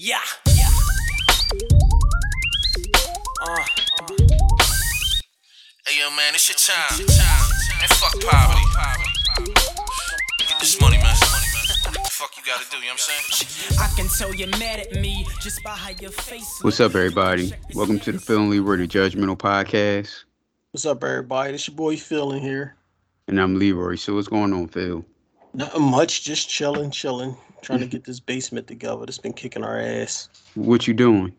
Yeah. Yeah. Uh, uh. Hey yo, man, it's your time. And fuck poverty. Get this money, man. Fuck you gotta do, you know what I'm saying? I can tell you're mad at me just by how your face. What's up, everybody? Welcome to the Phil Leroy the Judgmental Podcast. What's up, everybody? It's your boy Phil in here. And I'm Leroy. So what's going on, Phil? Nothing much, just chilling, chilling, trying to get this basement together. It's been kicking our ass. What you doing?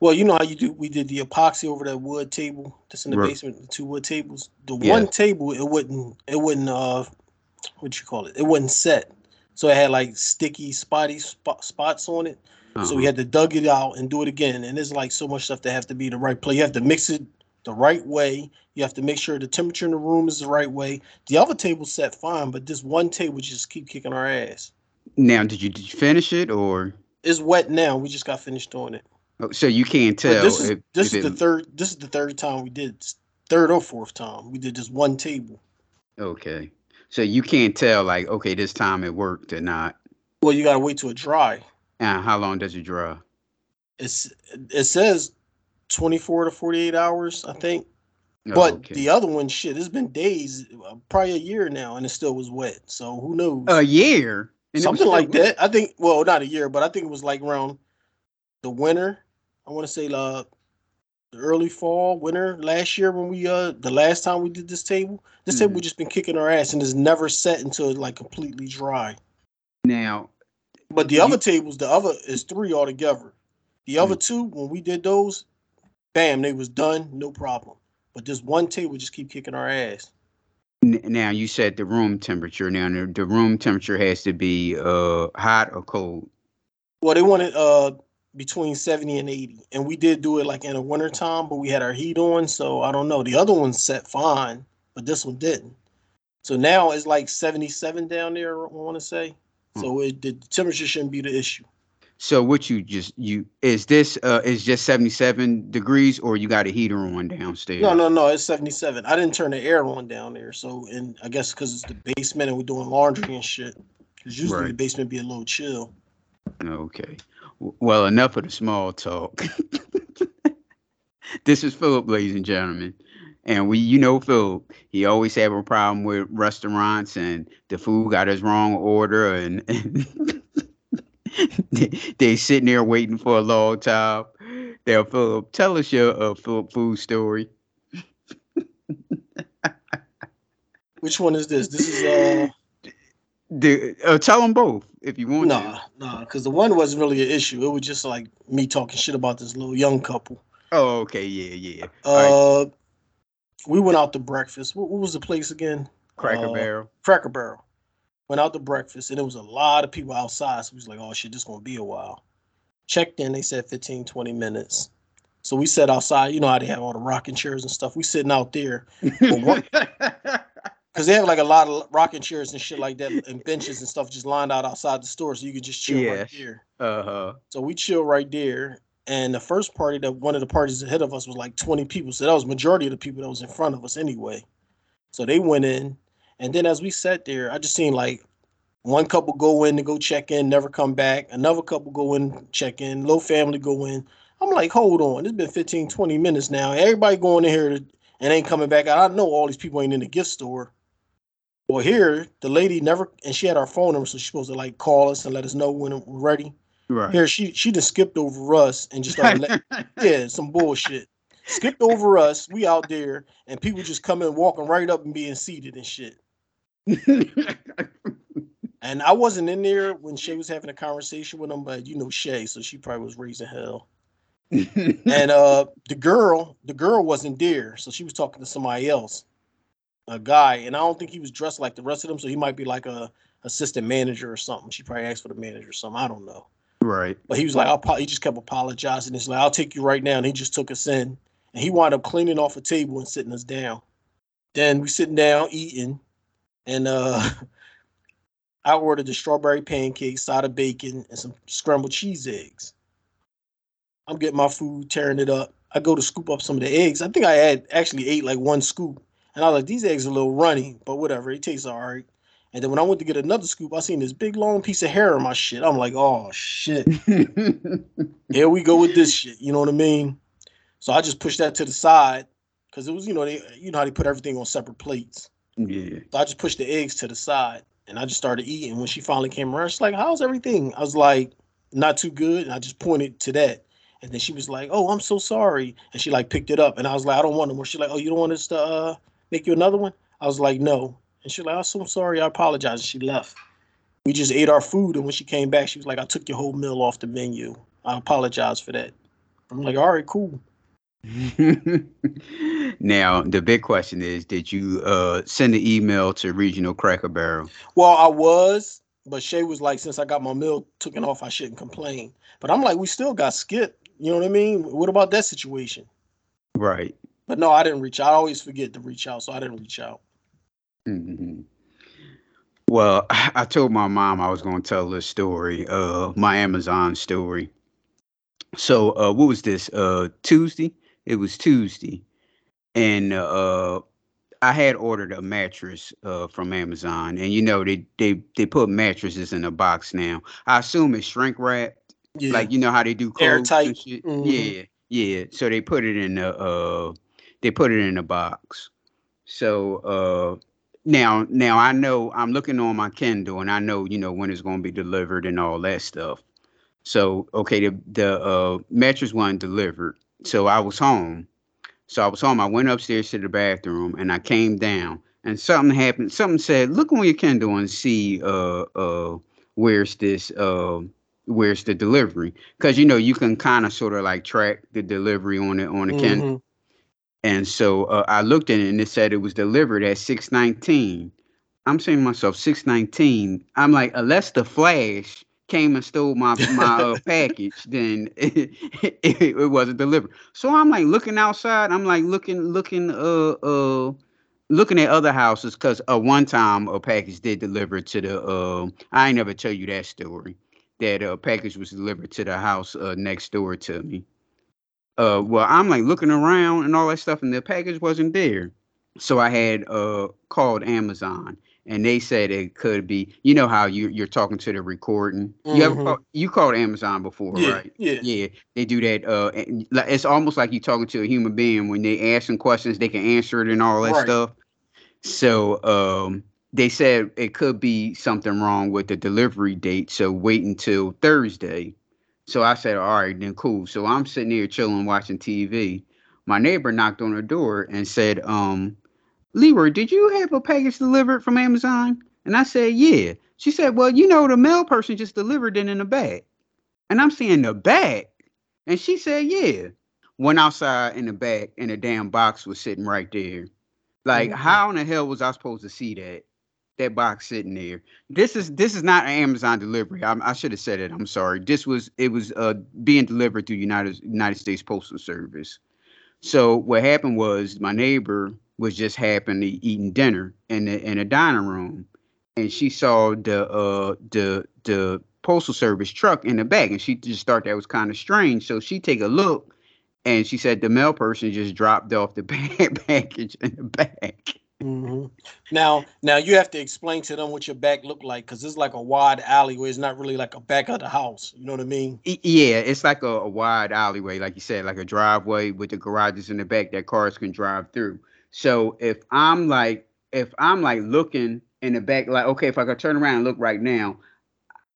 Well, you know how you do. We did the epoxy over that wood table that's in the Right. basement, the two wood tables. The Yeah. one table, it wouldn't, it wouldn't, uh, what you call it? It wasn't set, so it had like sticky, spotty spot, spots on it. So we Uh-huh. had to dug it out and do it again. And there's like so much stuff that have to be the right place. You have to mix it the right way. You have to make sure the temperature in the room is the right way. The other table set fine, but this one table just keep kicking our ass. Now, did you, did you finish it or? It's wet now. We just got finished doing it. oh, So you can't But tell this is if, this if is the third this is the third time we did third or fourth time we did just one table. Okay. So you can't tell, like, okay, this time it worked or not. Well, you gotta wait till it dry. And how long does it dry? It's it says 24 to 48 hours, I think. Oh, But okay. the other one, shit, it's been days, uh, probably a year now, and it still was wet. So who knows? a year. And Something like that. I think. Well, not a year, but I think it was like around the winter. I want to say uh, the early fall, winter last year when we uh the last time we did this table. This table Mhm. we just been kicking our ass and it's never set until it like completely dry. Now, But the You- other tables, the other is three altogether. The other Mm. two, when we did those, bam, they was done, no problem. But this one table just keep kicking our ass. Now you said the room temperature. Now the, room temperature has to be uh hot or cold. Well, they wanted uh between 70 and 80. And we did do it like in the winter time, but we had our heat on, so I don't know. The other one set fine, but this one didn't. So now it's like 77 down there, I want to say. Hmm. So it the temperature shouldn't be the issue. So what you just you is this uh is just 77 degrees or you got a heater on downstairs? No, no, no, it's 77. I didn't turn the air on down there. So and I guess because it's the basement and we're doing laundry and shit. Because usually the basement be a little chill. Okay. Well, enough of the small talk. this is Philip, ladies and gentlemen. And we, you know, Philip, he always have a problem with restaurants and the food got his wrong order and they, they sitting there waiting for a long time. Now, Philip, tell us your uh, Philip food story. Which one is this? This is uh The, uh, tell them both if you want nah, nah, because the one wasn't really an issue. It was just like me talking shit about this little young couple. Oh, okay. Yeah, yeah. All right. Uh, we went out to breakfast. What, what was the place again? Cracker uh, Barrel. Cracker Barrel. Went out to breakfast, and there was a lot of people outside. So we was like, "Oh shit, this gonna be a while." Checked in. They said 15, 20 minutes. So we sat outside. You know how they have all the rocking chairs and stuff. We sitting out there because they have like a lot of rocking chairs and shit like that, and benches and stuff just lined out outside the store, so you could just chill right there. uh-huh. So we chill right there. And the first party that one of the parties ahead of us was like 20 people. So that was majority of the people that was in front of us anyway. So they went in. And then as we sat there, I just seen like one couple go in to go check in, never come back. Another couple go in, check in, little family go in. I'm like, hold on. It's been 15, 20 minutes now. Everybody going in here and ain't coming back. I know all these people ain't in the gift store. Well, here, the lady never, and she had our phone number, so she's supposed to like call us and let us know when we're ready. Right. Here, she she just skipped over us and just started, let, yeah, some bullshit. Skipped over us. We out there, and people just coming, walking right up and being seated and shit. And I wasn't in there when Shay was having a conversation with him, but you know Shay, so she probably was raising hell. And uh, the girl, the girl wasn't there, so she was talking to somebody else, a guy, and I don't think he was dressed like the rest of them, so he might be like a assistant manager or something. She probably asked for the manager or something. I don't know. right. But he was like, I'll, he just kept apologizing. He's like, I'll take you right now. And he just took us in. And he wound up cleaning off a table and sitting us down. Then we sitting down eating. And uh I ordered the strawberry pancakes, side of bacon, and some scrambled cheese eggs. I'm getting my food, tearing it up. I go to scoop up some of the eggs. I think I had actually ate like one scoop. And I was like, these eggs are a little runny, but whatever. It tastes all right. And then when I went to get another scoop, I seen this big long piece of hair on my shit. I'm like, oh shit, here we go with this shit. You know what I mean? So I just pushed that to the side because it was, you know, they, you know how they put everything on separate plates. Yeah. So I just pushed the eggs to the side and I just started eating. When she finally came around, she's like, "How's everything?" I was like, "Not too good." And I just pointed to that. And then she was like, "Oh, I'm so sorry." And she like picked it up, and I was like, "I don't want no more." She's like, "Oh, you don't want us to uh, make you another one?" I was like, "No." And she's like, "I'm so sorry. I apologize." And she left. We just ate our food, and when she came back, she was like, "I took your whole meal off the menu. I apologize for that." I'm like, "All right, cool." now the big question is did you uh send an email to regional cracker barrel Well, I was, but Shay was like, "Since I got my meal taken off, I shouldn't complain." But I'm like, "We still got Skip." You know what I mean? What about that situation? right But no, I didn't reach out. I always forget to reach out, so I didn't reach out. hmm well i told my mom i was going to tell this story uh my amazon story so uh what was this uh tuesday it was tuesday and uh i had ordered a mattress uh from amazon and you know they they they put mattresses in a box now i assume it's shrink wrapped Yeah. like you know how they do clothes and Airtight. shit? Mhm. Yeah, yeah. So they put it in a uh, they put it in a box. So uh, now now I know I'm looking on my Kindle and I know you know when it's going to be delivered and all that stuff. So okay, the the uh, mattress wasn't delivered. So I was home. So I was home. I went upstairs to the bathroom and I came down and something happened. Something said, "Look on your Kindle and see uh uh where's this uh where's the delivery?" Because you know you can kind of sort of like track the delivery on it on the Kindle. Mhm. And so uh, I looked at it and it said it was delivered at 619. I'm saying to myself, 619. I'm like, unless the flash came and stole my my uh, package, then it, it, it wasn't delivered. So I'm like looking outside. I'm like looking, looking, uh, uh, looking at other houses because uh, one time a package did deliver to the. Uh, I ain't never tell you that story. That a package was delivered to the house uh, next door to me uh well i'm like looking around and all that stuff and the package wasn't there so i had uh called amazon and they said it could be you know how you you're talking to the recording you ever Mhm. call, you called amazon before Yeah, right yeah. yeah they do that uh and it's almost like you're talking to a human being when they ask them questions they can answer it and all that Right. stuff so um they said it could be something wrong with the delivery date so wait until thursday so I said, all right, then cool. So I'm sitting here chilling, watching TV. My neighbor knocked on her door and said, um, Leroy, did you have a package delivered from Amazon? And I said, yeah. She said, well, you know, the mail person just delivered it in a bag. And I'm saying the bag. And she said, yeah. Went outside in the back and the damn box was sitting right there. Like, Mhm. how in the hell was I supposed to see that? That box sitting there. This is this is not an Amazon delivery. I, I should have said it. I'm sorry. This was it was uh being delivered through United United States Postal Service. So what happened was my neighbor was just happening eating dinner in the in a dining room, and she saw the uh the the postal service truck in the back, and she just thought that was kind of strange. So she take a look, and she said the mail person just dropped off the package in the back. hmm Now, now you have to explain to them what your back looked like because it's like a wide alleyway. It's not really like a back of the house. You know what I mean? Yeah, it's like a, a wide alleyway, like you said, like a driveway with the garages in the back that cars can drive through. So if I'm like, if I'm like looking in the back, like, okay, if I could turn around and look right now,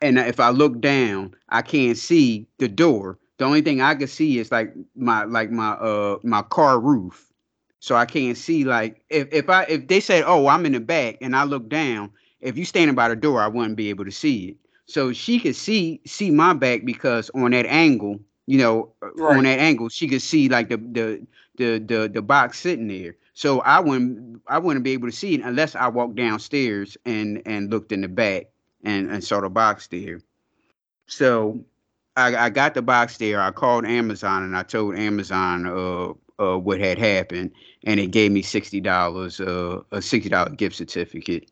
and if I look down, I can't see the door. The only thing I can see is like my like my uh my car roof. So I can't see like if if I if they said, oh, I'm in the back and I look down, if you standing by the door, I wouldn't be able to see it. So she could see see my back because on that angle, you know, uh, Right. on that angle, she could see like the the the the the box sitting there. So I wouldn't I wouldn't be able to see it unless I walked downstairs and and looked in the back and and saw the box there. So I, I got the box there. I called Amazon and I told Amazon uh uh what had happened, and it gave me sixty dollars uh a sixty dollar gift certificate.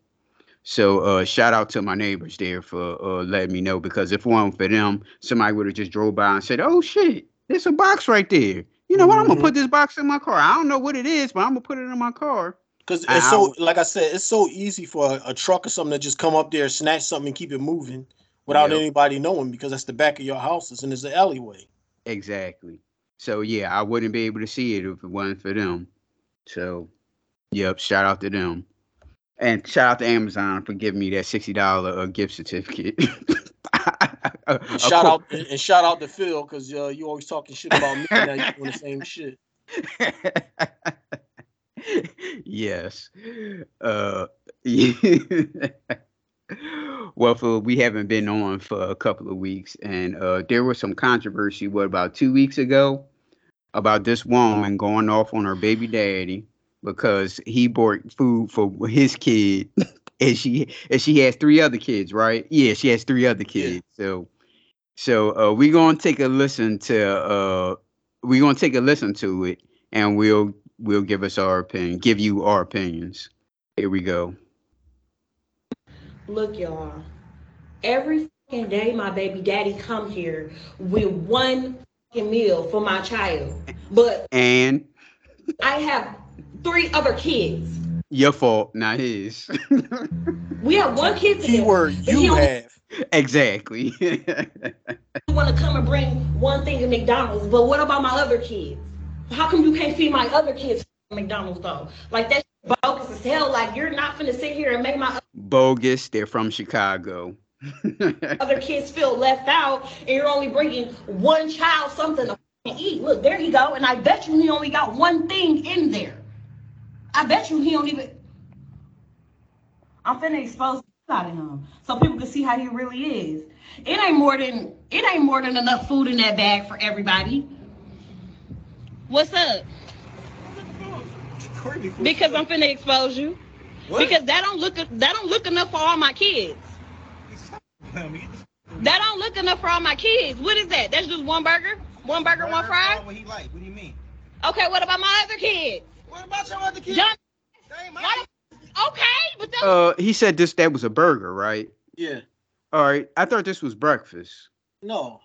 So uh shout out to my neighbors there for uh letting me know because if it wasn't for them, somebody would have just drove by and said, "Oh shit, there's a box right there." You know what? I'm gonna Mhm. put this box in my car. I don't know what it is, but I'm gonna put it in my car. Because it's I so, like I said, it's so easy for a, a truck or something to just come up there, snatch something, and keep it moving without anybody knowing because that's the back of your houses and it's an alleyway. Exactly. So yeah, I wouldn't be able to see it if it wasn't for them. So, yep. Shout out to them, and shout out to Amazon for giving me that sixty dollar uh, gift certificate. And shout out and, shout out to Phil because uh, you always talking shit about me. Now you doing the same shit. yes. Uh, well, Phil, we haven't been on for a couple of weeks, and uh, there was some controversy. What about two weeks ago about this woman going off on her baby daddy because he bought food for his kid, and she and she has three other kids, right? Yeah, she has three other Yeah. kids. So, so uh, we're gonna take a listen to uh, we're gonna take a listen to it, and we'll we'll give us our opinion, give you our opinions. Here we go. Look, y'all. Every fucking day, my baby daddy come here with one fucking meal for my child, but And I have three other kids. Your fault, not his. We have one kid together. Keyword but he you only have. exactly. You want to come and bring one thing to McDonald's, but what about my other kids? How come you can't feed my other kids at McDonald's though? Like that's bogus as hell. Like you're not gonna sit here and make my Bogus. They're from Chicago. other kids feel left out, and you're only bringing one child something to eat. Look, there he go, and I bet you he only got one thing in there. I bet you he don't even. I'm finna expose out of him so people can see how he really is. It ain't more than it ain't more than enough food in that bag for everybody. What's up? Because I'm finna expose you. What? Because that don't look that don't look enough for all my kids. That don't look enough for all my kids. What is that? That's just one burger? One burger, one fry? What he like? What do you mean? Okay, what about my other kids? What about your other kids? Dumb- They ain't my okay, but that's uh, he said this that was a burger, right? Yeah. All right. I thought this was breakfast. No.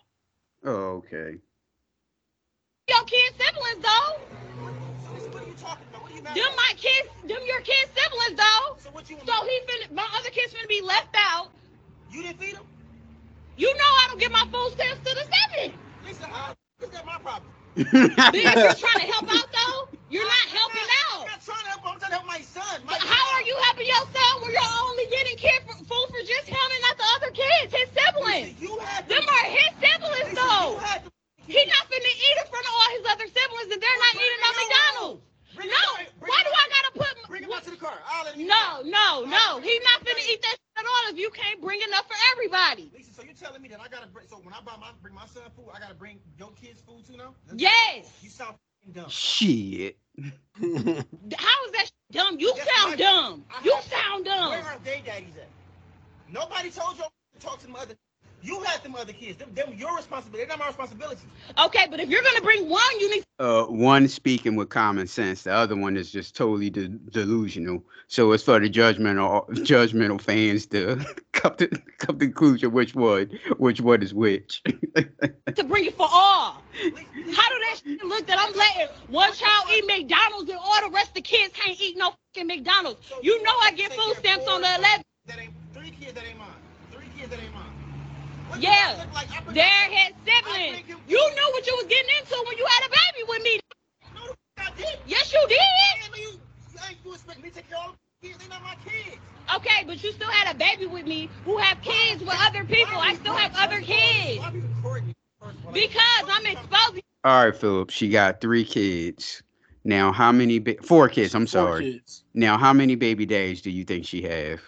Oh, okay. your kids' siblings though. What are you talking about? What are you mad Them at? my kids, them your kids' siblings though. So what you So he finna, my other kids finna be left out. You didn't feed them? You know I don't give my food stamps to the seven. Lisa, how is that my problem? But you're trying to help out though, you're not helping out. I'm out. not trying to help. I'm trying to help my son. My How are you helping your son when you're only getting kid for, food for just him and not the other kids, his siblings? Lisa, you had Them are his siblings Lisa, though. You He not finna eat in front of all his other siblings and they're not eating at McDonald's. Bring No, him out- why do I gotta put? Bring him out to the car. I'll let him eat. No, no, no. He's not finna eat that at all if you can't bring enough for everybody. Lisa, so you're telling me that I gotta bring? So when I buy my bring my son food, I gotta bring your kids food too now? That's- Yes. You sound f***ing dumb. Shit. How is that dumb? You That's sound dumb. I You sound dumb. Where are they daddies at? Nobody told you to talk to them other. You had them other kids. Them, them your responsibility. They're not my responsibility. Okay, but if you're gonna bring one, you need Uh, one speaking with common sense. The other one is just totally de- delusional. So it's for the judgmental judgmental fans to come to come to conclusion which one which one is which. to bring it for all. How do that shit look that I'm letting one child eat McDonald's and all the rest of the kids can't eat no fucking McDonald's? You know I get food stamps on the 11th. That ain't three kids that ain't mine. Three kids that ain't mine. What Yeah, do I look like? I They're his I siblings. bring You food. knew what you was getting into when you had a baby with me. No, the f- I did. Yes, you did. Damn, you, you ain't you expect me to take care of kids? They not my kids. Okay, but you still had a baby with me who have kids with other people. I still have other kids. Why be recording me first of all? Like, Because I'm exposing. All right, Philip. She got three kids. Now, how many? Ba- four kids. I'm Four sorry. kids. Now, how many baby days do you think she have?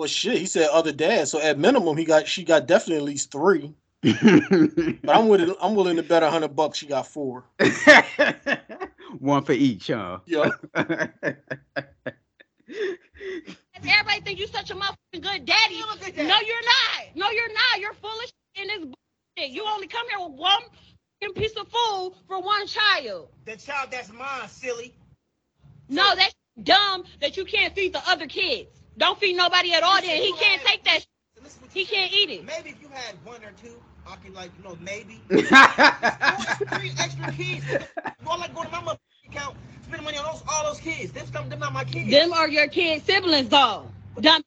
Well, shit. He said other dad. So at minimum, he got she got definitely at least three. But I'm willing. I'm willing to bet a hundred bucks she got four. One for each, huh? Yeah. Everybody think you such a motherfucking good daddy. You look at. No, you're not. No, you're not. You're foolish in this bullshit. You only come here with one fucking piece of food for one child. The child that's mine, silly. No, that's dumb that you can't feed the other kids. Don't feed nobody at all. Listen, Then he can't had- take that. shit. Listen He can't eat it. Maybe if you had one or two, I could like, you know, maybe. Three extra kids. All like going to my mother account, spend spending money on those, all those kids. Them, them, them not my kids. Them are your kids' siblings, though. Dumb.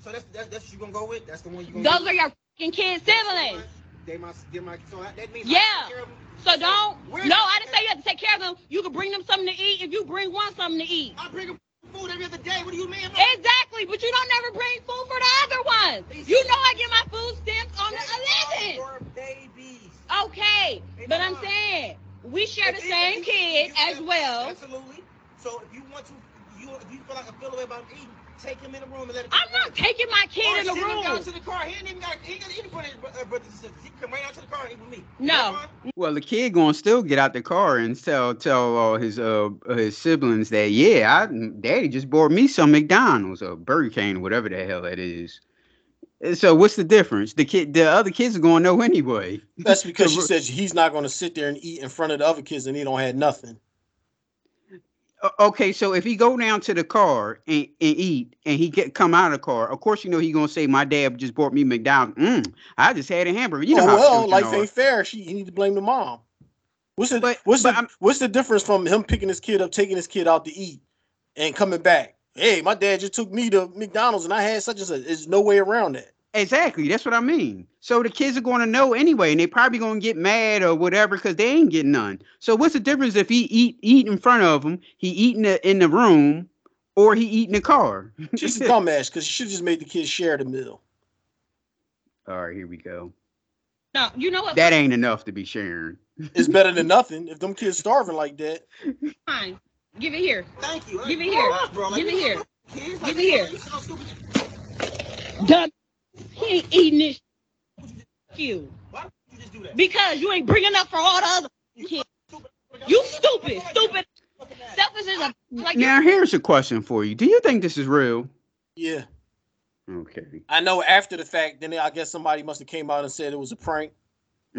So that's, that's that's what you gonna go with. That's the one you gonna. Those go are your fucking kids' siblings. They my, they my. So that that means I Yeah. take care of them. So don't. Where- No, I didn't say you have to take care of them. You can bring them something to eat if you bring one something to eat. I bring them food every other day. What do you mean? Exactly, but you don't never bring food for the other ones. You know I get my food stamps on the 11th. are babies. Okay, but I'm saying we share the If- if- same if- kid if- as well. Absolutely. So if you want to, you if you feel like I feel the way about eating, take him in the room and let him. I'm not taking my kid Or in the send him down room. to the car. He ain't even got. He ain't got to in front of his uh, brothers and sisters. He can come right out to the car and eat with me. No. Well, the kid gonna still get out the car and tell tell all his uh his siblings that yeah, I, daddy just bought me some McDonald's or Burger King, whatever the hell that is. And So what's the difference? The kid, the other kids are gonna know anyway. That's because she So- said he's not going to sit there and eat in front of the other kids and he don't have nothing. O- Okay, so if he go down to the car and, and eat, and he get come out of the car, of course you know he gonna say, "My dad just bought me McDonald's. Mm, I just had a hamburger." You know oh, how well, children life ain't fair. She he need to blame the mom. What's the But- what's but the I'm- what's the difference from him picking his kid up, taking his kid out to eat, and coming back? Hey, my dad just took me to McDonald's and I had such and such. There's no way around that. Exactly, that's what I mean. So the kids are going to know anyway, and they probably going to get mad or whatever because they ain't getting none. So what's the difference if he eat eat in front of them, he eat in the in the room, or he eat in the car? She's a dumbass because she should just made the kids share the meal. All right, here we go. No, you know what? That ain't enough to be sharing. It's better than nothing. If them kids starving like that, Fine. Give it here. Thank you. Give it here. bro. Like, Give it here. know, Kids, Give it here. You so stupid. Dumb. He ain't eating this. You. Why you just do that? Because you ain't bringing up for all the other kids. You stupid. Stupid. Selfish is a like Now here's a question for you: Do you think this is real? yeah. Okay. I know after the fact, then I guess somebody must have came out and said it was a prank,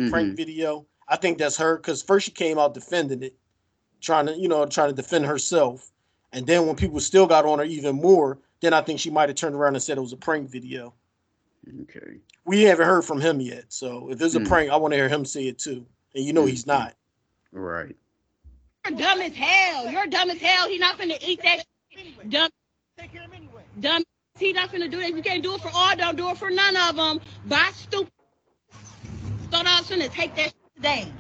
prank Mhm. video. I think that's her because first she came out defending it, trying to, you know, trying to defend herself. And then when people still got on her even more, then I think she might have turned around and said it was a prank video. Okay. We haven't heard from him yet. So if it's a Hmm. prank, I want to hear him say it too. And you know he's not. Right. you're dumb as hell. You're dumb as hell. He's not finna eat that. Anyway, Dumb. take care of him anyway. Dumb. He not finna do that. If you can't do it for all, don't do it for none of them. Buy stupid. Thought I was finna take that today.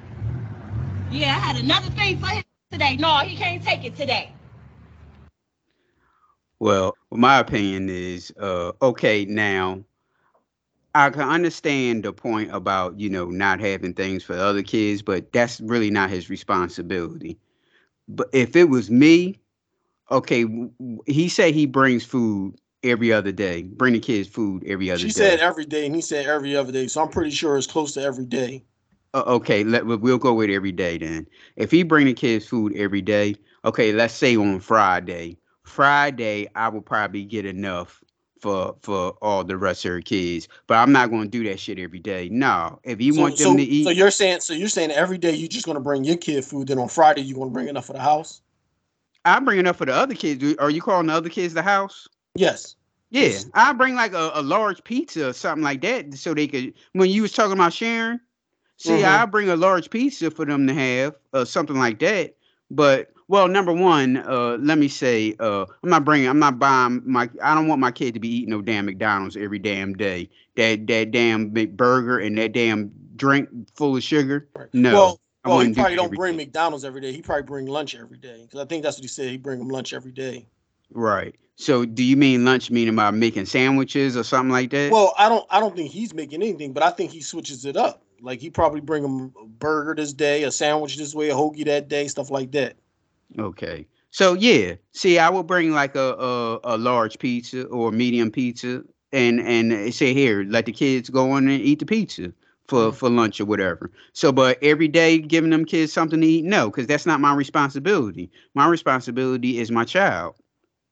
Yeah, I had another thing for him today. No, he can't take it today. Well, my opinion is, uh, okay, now I can understand the point about, you know, not having things for other kids, but that's really not his responsibility. But if it was me, okay, he said he brings food every other day, bring the kids food every other She day. She said every day, and he said every other day. So I'm pretty sure it's close to every day. Uh, okay, let we- we'll go with every day then. If he bring the kids food every day, okay, let's say on Friday. Friday, I will probably get enough for for all the rest of her kids, but I'm not going to do that shit every day. No, if you so, want them so, to eat, so you're saying so you're saying every day you're just gonna bring your kid food, then on Friday you're gonna bring enough for the house? I bring enough for the other kids. Are you calling the other kids the house? Yes. Yeah, Yes. I bring like a, a large pizza or something like that, so they could. When you was talking about sharing, see, Mhm. I bring a large pizza for them to have, uh, something like that. But well, number one, uh, let me say, uh, I'm not bringing, I'm not buying my, I don't want my kid to be eating no damn McDonald's every damn day. That that damn burger and that damn drink full of sugar. No, well, well, he wouldn't do probably don't bring day. McDonald's every day. He probably bring lunch every day because I think that's what he said. He bring him lunch every day. right. So, do you mean lunch? Meaning about making sandwiches or something like that? Well, I don't I don't think he's making anything, but I think he switches it up. Like he probably bring him a burger this day, a sandwich this way, a hoagie that day, stuff like that. Okay. So yeah, see, I will bring like a a, a large pizza or medium pizza, and and say here, let the kids go in and eat the pizza for Mhm. for lunch or whatever. So, but every day giving them kids something to eat, no, because that's not my responsibility. My responsibility is my child.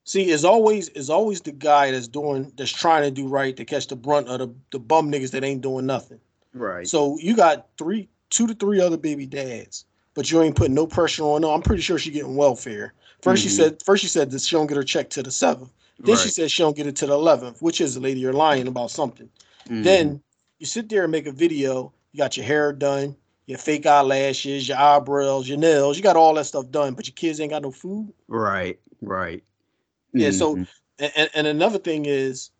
See, it's always it's always the guy that's doing that's trying to do right to catch the brunt of the, the bum niggas that ain't doing nothing. Right. So you got three, two to three other baby dads, but you ain't putting no pressure on them. I'm pretty sure she getting welfare. 1st she Mhm. said first she said that she don't get her check to the seventh. Then she Right. said she don't get it to the eleventh, which is lady, you're lying about something. Mhm. Then you sit there and make a video. You got your hair done. your fake eyelashes, your eyebrows, your nails. You got all that stuff done, but your kids ain't got no food. Right, right. Yeah, so Mhm. and, and another thing is,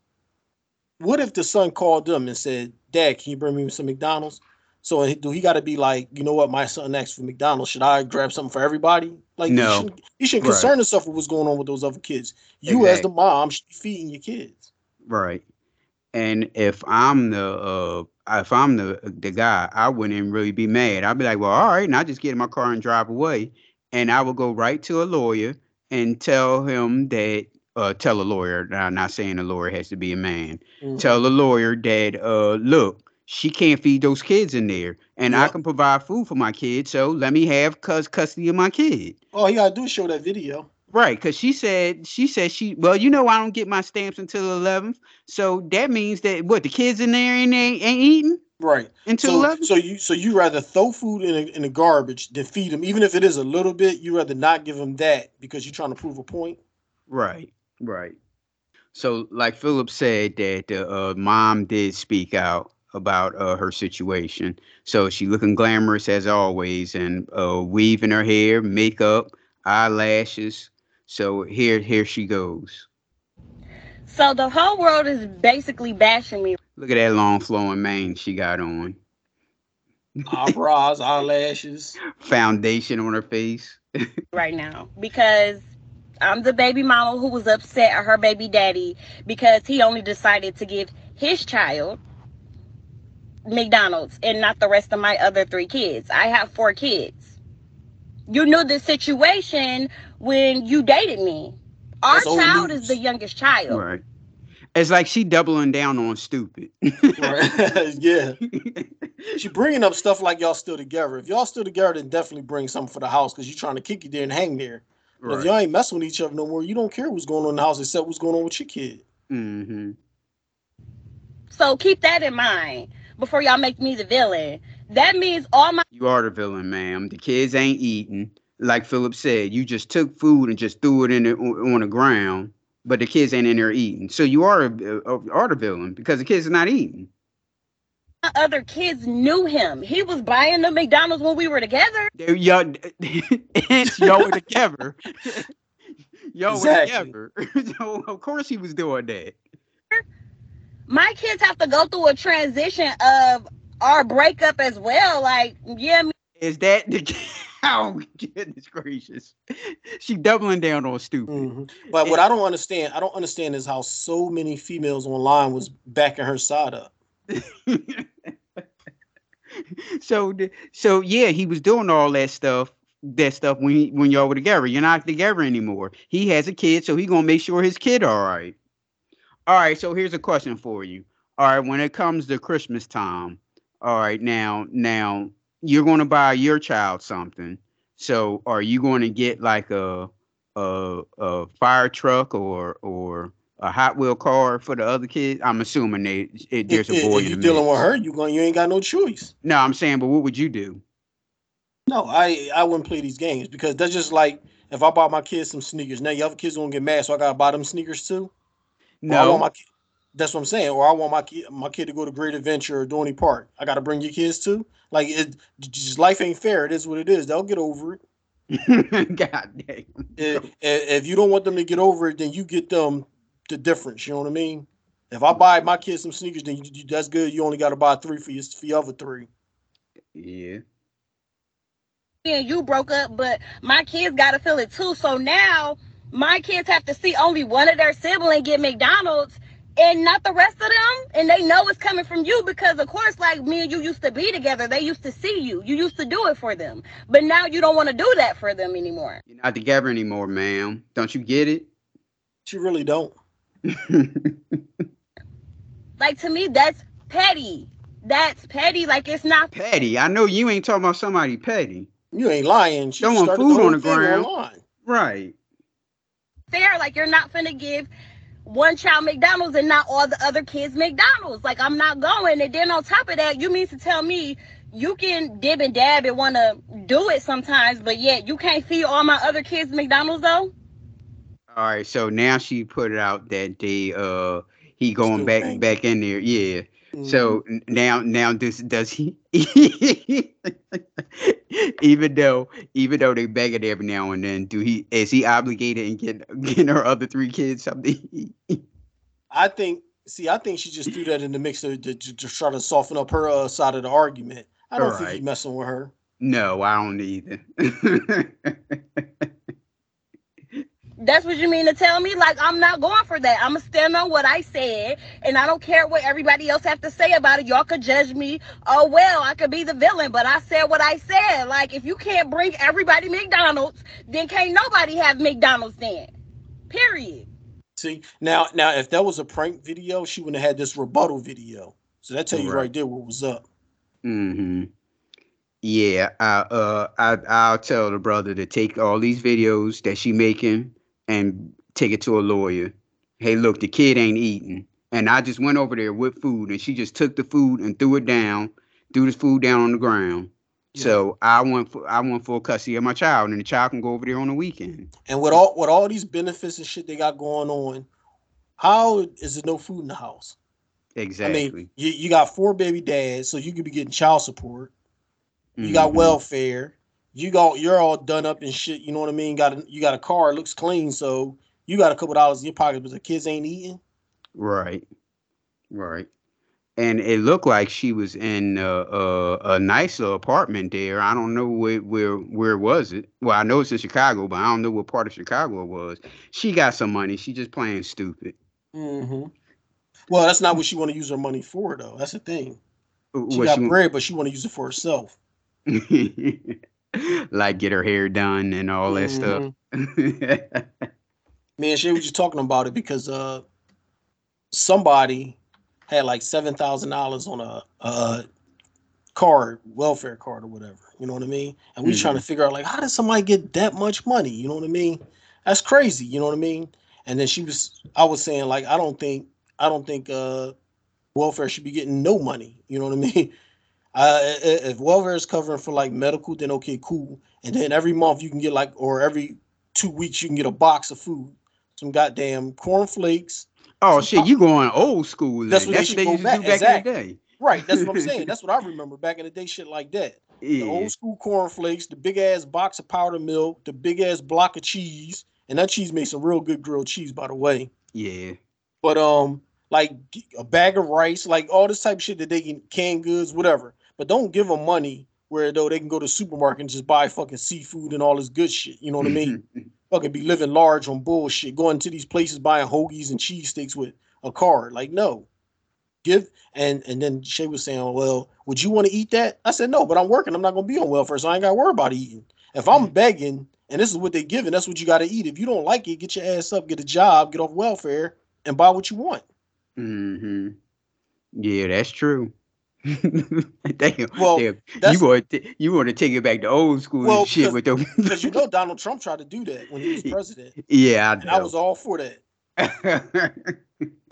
what if the son called them and said, "Dad, can you bring me some McDonald's?" So do he got to be like, you know what, my son asked for McDonald's. Should I grab something for everybody? Like, No. you shouldn't, you shouldn't Right. concern yourself with what's going on with those other kids. You as the mom should be feeding your kids. Right. And if I'm the uh if I'm the the guy, I wouldn't even really be mad. I'd be like, well, all right, and I just get in my car and drive away. And I would go right to a lawyer and tell him that uh tell a lawyer. I'm not saying a lawyer has to be a man. Mhm. Tell the lawyer that uh look, she can't feed those kids in there. And I can provide food for my kids, so let me have cus custody of my kid. Oh, you gotta do show that video. Right, because she said she said she well, you know, I don't get my stamps until the eleventh, so that means that what the kids in there ain't ain't, ain't eating Right. until So, eleven. so you so you rather throw food in the, in the garbage than feed them, even if it is a little bit. You rather not give them that because you're trying to prove a point. Right, right. So, like Philip said, that the uh, mom did speak out about uh, her situation. So she looking glamorous as always, and uh, weaving her hair, makeup, eyelashes. So here, here she goes. So the whole world is basically bashing me Look at that long flowing mane she got on. Eyebrows, eyelashes. Foundation on her face. right now because I'm the baby mama who was upset at her baby daddy because he only decided to give his child McDonald's and not the rest of my other three kids. I have four kids. You knew the situation when you dated me. Our That's child news. is the youngest child. Right. It's like she doubling down on stupid. Right. yeah. She bringing up stuff like y'all still together. If y'all still together, then definitely bring something for the house because you're trying to kick you there and hang there. But if y'all ain't messing with each other no more, you don't care what's going on in the house except what's going on with your kid. Mm-hmm. So keep that in mind before y'all make me the villain. That means all my You are the villain, ma'am. The kids ain't eating. Like Philip said, you just took food and just threw it in the, on on the ground, but the kids ain't in there eating. So you are a, a, are the villain because the kids are not eating. other kids knew him. He was buying the McDonald's when we were together. They, y'all, hence y'all were together. y'all Exactly. were together. so of course he was doing that. My kids have to go through a transition of our breakup as well. Like, yeah, me- Is that the? Oh goodness gracious! She doubling down on stupid. Mhm. But what I don't understand, I don't understand is how so many females online was backing her side up. so so yeah, he was doing all that stuff. That stuff when he, when y'all were together. You're not together anymore. He has a kid, so he gonna make sure his kid all right. All right. So here's a question for you. All right. When it comes to Christmas time, all right. Now now you're gonna buy your child something. So are you going to get like a a a fire truck or or a Hot Wheel car for the other kids? I'm assuming they it, there's a If- boy if you're dealing with her, you going you ain't got no choice. No, I'm saying, but what would you do? No, I I wouldn't play these games because that's just like if I bought my kids some sneakers. Now your other kids gonna get mad, so I gotta buy them sneakers too. Or I want No, my ki- that's what I'm saying. Or I want my kid my kid to go to Great Adventure or Dorney Park. I gotta bring your kids too. Like it, just life ain't fair. It is what it is. They'll get over it. God damn. If, if you don't want them to get over it, then you get them the difference. You know what I mean? If I buy my kids some sneakers, then you, you- that's good. You only got to buy three for your for your other three. Yeah. and you broke up, but my kids got to feel it too. So now my kids have to see only one of their siblings get McDonald's and not the rest of them. And they know it's coming from you because, of course, like me and you used to be together. They used to see you. You used to do it for them. But now you don't want to do that for them anymore. You're not together anymore, ma'am. Don't you get it? She really don't. Like, to me, that's petty. That's petty. Like, it's not petty. I know you ain't talking about somebody petty. You ain't lying. She Throwing started food on the ground. online. Right. Fair. Like you're not gonna give one child McDonald's and not all the other kids McDonald's. Like I'm not going. And then on top of that, you mean to tell me you can dib and dab and want to do it sometimes, but yet you can't feed all my other kids McDonald's though? All right. So now she put it out that they uh he going Still back banging. back in there. Yeah. So now, now this does he? even though, even though they beg it every now and then, do he? Is he obligated in getting getting her other three kids something? I think. See, I think she just threw that in the mix to, to, to try to soften up her uh, side of the argument. I don't think he's messing with her. no, I don't either. That's what you mean to tell me? Like I'm not going for that. I'm gonna stand on what I said, and I don't care what everybody else have to say about it. Y'all could judge me. Oh well, I could be the villain, but I said what I said. Like if you can't bring everybody McDonald's, then can't nobody have McDonald's then. Period. See, now, now, if that was a prank video, she wouldn't have had this rebuttal video. So that tell you Right. right there what was up. hmm Yeah, I uh I I'll tell the brother to take all these videos that she making and take it to a lawyer. Hey, look, the kid ain't eating. And I just went over there with food and she just took the food and threw it down, threw the food down on the ground. Yeah. So I want for I want full custody of my child and the child can go over there on the weekend. And with all with all these benefits and shit they got going on, how is there no food in the house? Exactly. I mean, you, you got four baby dads, so you could be getting child support. You got Mhm. welfare. You got you're all done up and shit. You know what I mean? Got a, you got a car, it looks clean, so you got a couple dollars in your pocket, but the kids ain't eating. Right. Right. And it looked like she was in a nice little apartment there. I don't know where, where where was it. Well, I know it's in Chicago, but I don't know what part of Chicago it was. She got some money. She just playing stupid. Mm-hmm. Well, that's not what she want to use her money for, though. That's the thing. She What got she- bread, but she want to use it for herself. like get her hair done and all that stuff. Man, Shay was just talking about it because uh somebody had like seven thousand dollars on a, a card, welfare card or whatever. You know what I mean? And we trying to figure out like how did somebody get that much money? You know what I mean? That's crazy. You know what I mean? And then she was, I was saying like I don't think, I don't think uh welfare should be getting no money. You know what I mean? Uh, if welfare is covering for like medical, then okay, cool. And then every month you can get like, or every two weeks you can get a box of food, some goddamn cornflakes. oh shit, you going old school? That's what they That's should what they go used to back- do back exactly. in the day. Right, that's what I'm saying. That's what I remember back in the day, shit like that. The old school cornflakes, the big ass box of powdered milk, the big ass block of cheese, and that cheese makes some real good grilled cheese, by the way. Yeah. But um, like a bag of rice, like all this type of shit that they can canned goods, whatever. But don't give them money where though they can go to the supermarket and just buy fucking seafood and all this good shit. You know what I mean? fucking be living large on bullshit, going to these places buying hoagies and cheese cheesesteaks with a card. Like, no. Give and and then Shay was saying, Well, would you want to eat that? I said, No, but I'm working. I'm not gonna be on welfare, so I ain't gotta worry about eating. If I'm begging and this is what they're giving, that's what you gotta eat. If you don't like it, get your ass up, get a job, get off welfare, and buy what you want. hmm Yeah, that's true. Damn. Well, damn. you want to, you want to take it back to old school Well, and shit with the Because you know Donald Trump tried to do that when he was president. yeah, I And I was all for that.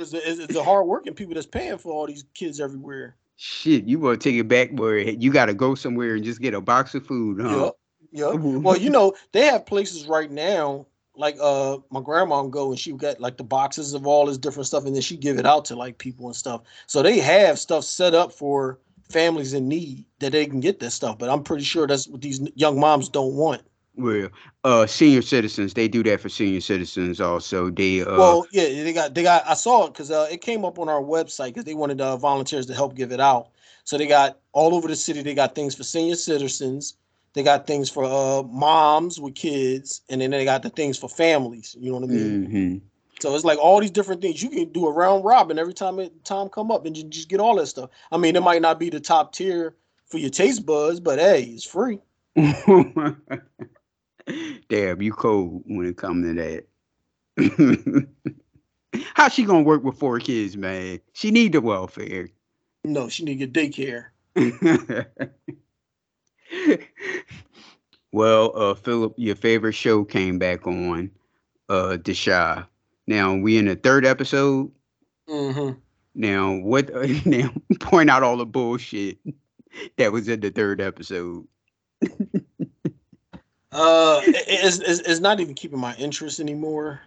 It's, it's, it's the hard working people that's paying for all these kids everywhere. shit. You want to take it back where you got to go somewhere and just get a box of food, huh? Yep. Yep. Well, you know, they have places right now, like uh my grandma can go and she got like the boxes of all this different stuff, and then she give it out to like people and stuff. So they have stuff set up for families in need that they can get this stuff. But I'm pretty sure that's what these young moms don't want. Well, uh, senior citizens, they do that for senior citizens also. They uh, well, yeah, they got they got I saw it because uh, it came up on our website because they wanted uh, volunteers to help give it out. So they got all over the city. They got things for senior citizens. They got things for uh, moms with kids, and then they got the things for families. You know what I mean? mhm. So it's like all these different things you can do a round robin every time it time come up, and you just get all that stuff. I mean, it might not be the top tier for your taste buds, but hey, it's free. Damn, you cold when it comes to that. How she gonna work with four kids, man? She need the welfare. No, she need get daycare. well, uh, Philip, your favorite show came back on, uh, The Chi. Now we in the third episode. Mm-hmm. Now, what? now, point out all the bullshit that was in the third episode. Uh, it- it's, it's it's not even keeping my interest anymore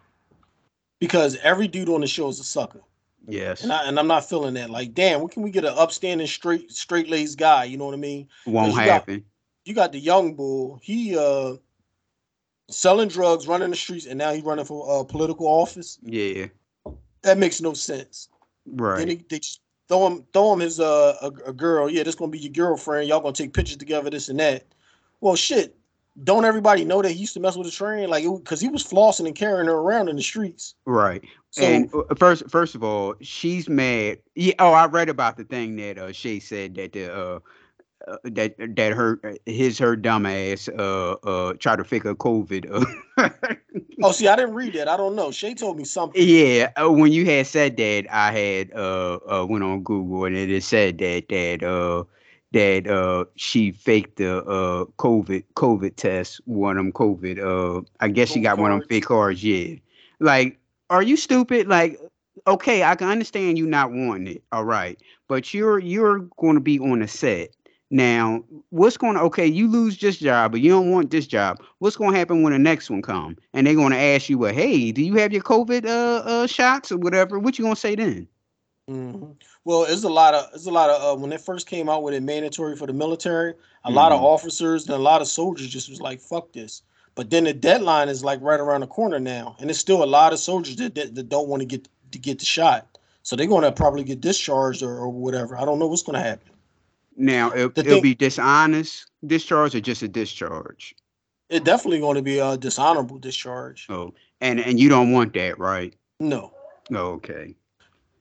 because every dude on the show is a sucker. Yes, And I and I'm not feeling that. Like, damn, when can we get an upstanding, straight, straight laced guy? You know what I mean? won't happen. You got the young bull. He uh selling drugs, running the streets, and now he's running for uh, political office. Yeah, That makes no sense. Then right. they, they just throw him, throw him his uh a, a girl. Yeah, this gonna be your girlfriend. Y'all gonna take pictures together, this and that. Well, shit. Don't everybody know that he used to mess with a train? Like, because he was flossing and carrying her around in the streets. Right. So and uh, first, first of all, she's mad. Yeah. Oh, I read about the thing that uh, Shay said that the uh, uh, that that her his her dumbass uh uh try to fake a COVID. Uh, Oh, see, I didn't read that. I don't know. Shay told me something. yeah. Uh, when you had said that, I had uh, uh went on Google and it said that that uh that uh she faked the uh COVID COVID test, one of them COVID. Uh, I guess she got one of them fake cards. Yeah. Like, are you stupid? Like, okay, I can understand you not wanting it. All right, but you're you're going to be on a set. Now, what's going to okay? You lose this job, but you don't want this job. What's going to happen when the next one come? And they're going to ask you, "Well, hey, do you have your COVID uh, uh shots or whatever?" What you gonna say then? Mhm. Well, it's a lot of it's a lot of uh, when it first came out with it mandatory for the military. A lot of officers and a lot of soldiers just was like, "Fuck this." But then the deadline is like right around the corner now, and there's still a lot of soldiers that that, that don't want to get to get the shot. So they're going to probably get discharged or, or whatever. I don't know what's going to happen. Now, it, it'll be dishonest discharge or just a discharge. It's definitely going to be a dishonorable discharge. Oh, and and you don't want that, right? No, Oh, okay.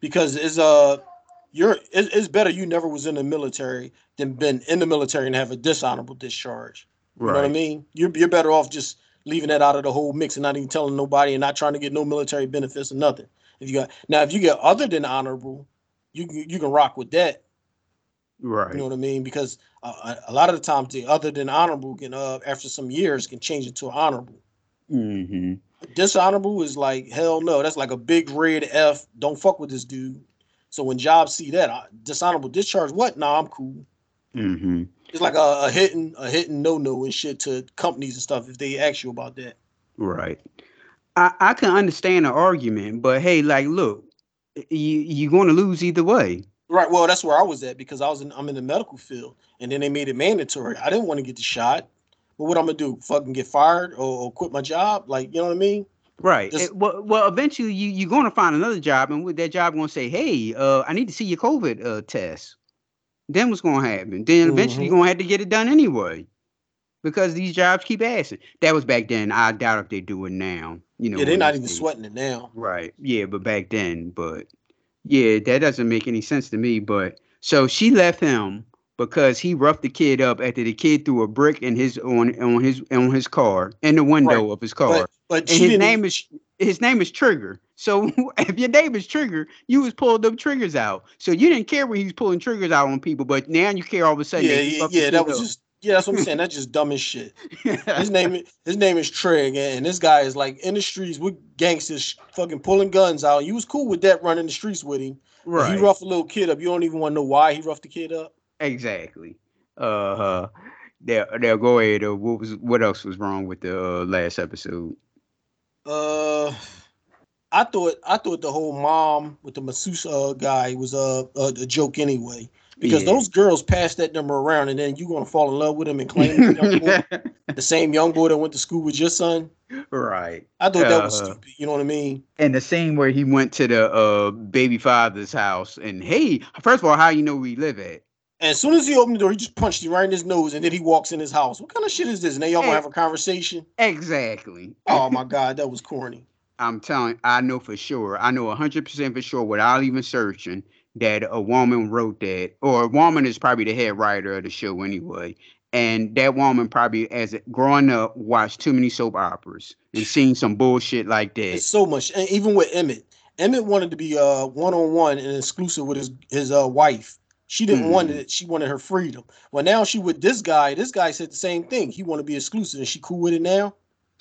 because it's uh you're it, it's better you never was in the military than been in the military and have a dishonorable discharge. You know what I mean? You're you're better off just leaving that out of the whole mix and not even telling nobody and not trying to get no military benefits or nothing. If you got now, if you get other than honorable, you you can rock with that. Right. You know what I mean? Because uh, a a lot of the times the other than honorable can uh after some years can change it to honorable. Mm-hmm. Dishonorable is like hell no. That's like a big red F. Don't fuck with this dude. So when jobs see that uh, dishonorable discharge, what? Nah, I'm cool. Mm-hmm. It's like a, a hitting a hitting no no and shit to companies and stuff if they ask you about that. Right. I, I can understand the argument, but hey, like, look, you you're going to lose either way. Right. Well, that's where I was at because I was in I'm in the medical field, and then they made it mandatory. I didn't want to get the shot, but what I'm gonna do? Fucking get fired or, or quit my job? Like, you know what I mean? Right. Just- Eh, well, well, eventually you you're going to find another job, and with that job, going to say, "Hey, uh, I need to see your COVID uh, test." Then what's going to happen? Then eventually Mhm. you're going to have to get it done anyway, because these jobs keep asking. That was back then. I doubt if they do it now. You know. yeah, they're not even sweating it now. Right. Yeah, but back then, but yeah, that doesn't make any sense to me. But so she left him because he roughed the kid up after the kid threw a brick in his on on his on his car in the window of his car. But but and his name is his name is Trigger. So if your name is Trigger, you was pulling them triggers out. So you didn't care when he was pulling triggers out on people, but now you care all of a sudden. yeah, that yeah, yeah. That was up. just yeah. That's what I'm saying. That's just dumb as shit. His name is his name is Trig, and this guy is like in the streets with gangsters, fucking pulling guns out. You was cool with that running the streets with him. Right. He roughed a little kid up. You don't even want to know why he roughed the kid up. Exactly. Uh huh. There, there. Go ahead. Uh, what was what else was wrong with the uh, last episode? Uh, I thought I thought the whole mom with the masseuse uh, guy was uh, a, a joke anyway. Because Yeah. those girls pass that number around, and then you're gonna fall in love with them and claim the, boy, the same young boy that went to school with your son. right. I thought that was Uh-huh. stupid. You know what I mean? And the same where he went to the uh baby father's house, and hey, first of all, how you know where he live at? And as soon as he opened the door, he just punched him right in his nose, and then he walks in his house. What kind of shit is this? And then y'all gonna Hey. have a conversation? Exactly. Oh my god, that was corny. I'm telling, I know for sure. I know 100% for sure without even searching that a woman wrote that, or a woman is probably the head writer of the show anyway. And that woman probably, as growing up, watched too many soap operas and seen some bullshit like that. It's so much, and even with Emmett, Emmett wanted to be uh one on one and exclusive with his his uh wife. She didn't want Mhm. it. She wanted her freedom. Well, now she with this guy. This guy said the same thing. He want to be exclusive, and she cool with it now.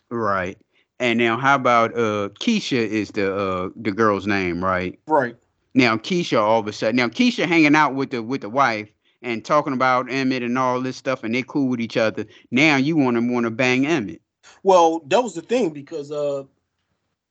Right. And now, how about uh Keisha is the uh the girl's name, right? Right. Now Keisha all of a sudden now Keisha hanging out with the with the wife and talking about Emmett and all this stuff and they cool with each other. Now you want to want to bang Emmett. Well, that was the thing because uh,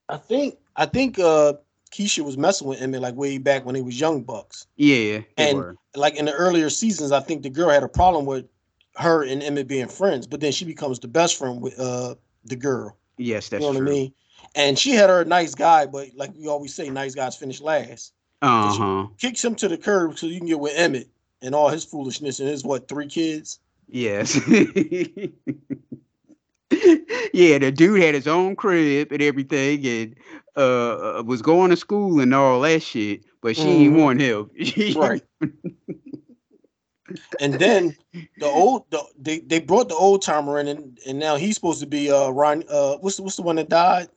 I think I think uh Keisha was messing with Emmett like way back when he was young bucks. Yeah, And- were. Like in the earlier seasons, I think the girl had a problem with her and Emmett being friends, but then she becomes the best friend with uh the girl. Yes, that's you know true. what I mean? And she had her nice guy, but like we always say, nice guys finish last. Uh huh. Kicks him to the curb so you can get with Emmett and all his foolishness and his what three kids. Yes. yeah, the dude had his own crib and everything, and uh uh, was going to school and all that shit. But she ain't Mhm. want him. Right. And then the old the, they they brought the old timer in and, and now he's supposed to be uh Ron uh what's the, what's the one that died?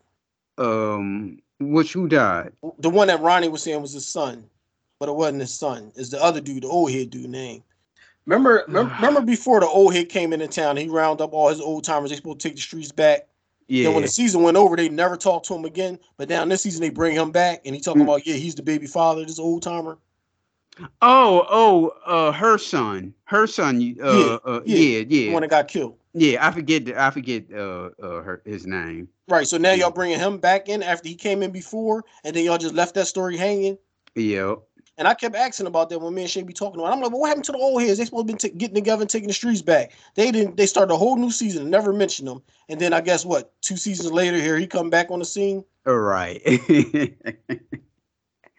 Um, which who died? The one that Ronnie was saying was his son, but it wasn't his son. It's the other dude, the old head dude name. Remember, remember, before the old head came into town, he round up all his old timers. They supposed to take the streets back. Yeah. Then when the season went over, they never talked to him again. But now this season they bring him back, and he talking Mm. about yeah, he's the baby father, this old timer. Oh, oh, uh, her son, her son. Uh, Yeah, uh, yeah, yeah, The yeah, one that got killed. yeah. I forget, the, I forget, uh, uh, her his name. Right. So now Yeah. y'all bringing him back in after he came in before, and then y'all just left that story hanging. Yeah. And I kept asking about that when me and Shay be talking about. it. I'm like, well, what happened to the old heads? They supposed to be t- getting together and taking the streets back. They didn't. They started a whole new season and never mentioned them. And then I guess what? Two seasons later, here he come back on the scene. All right.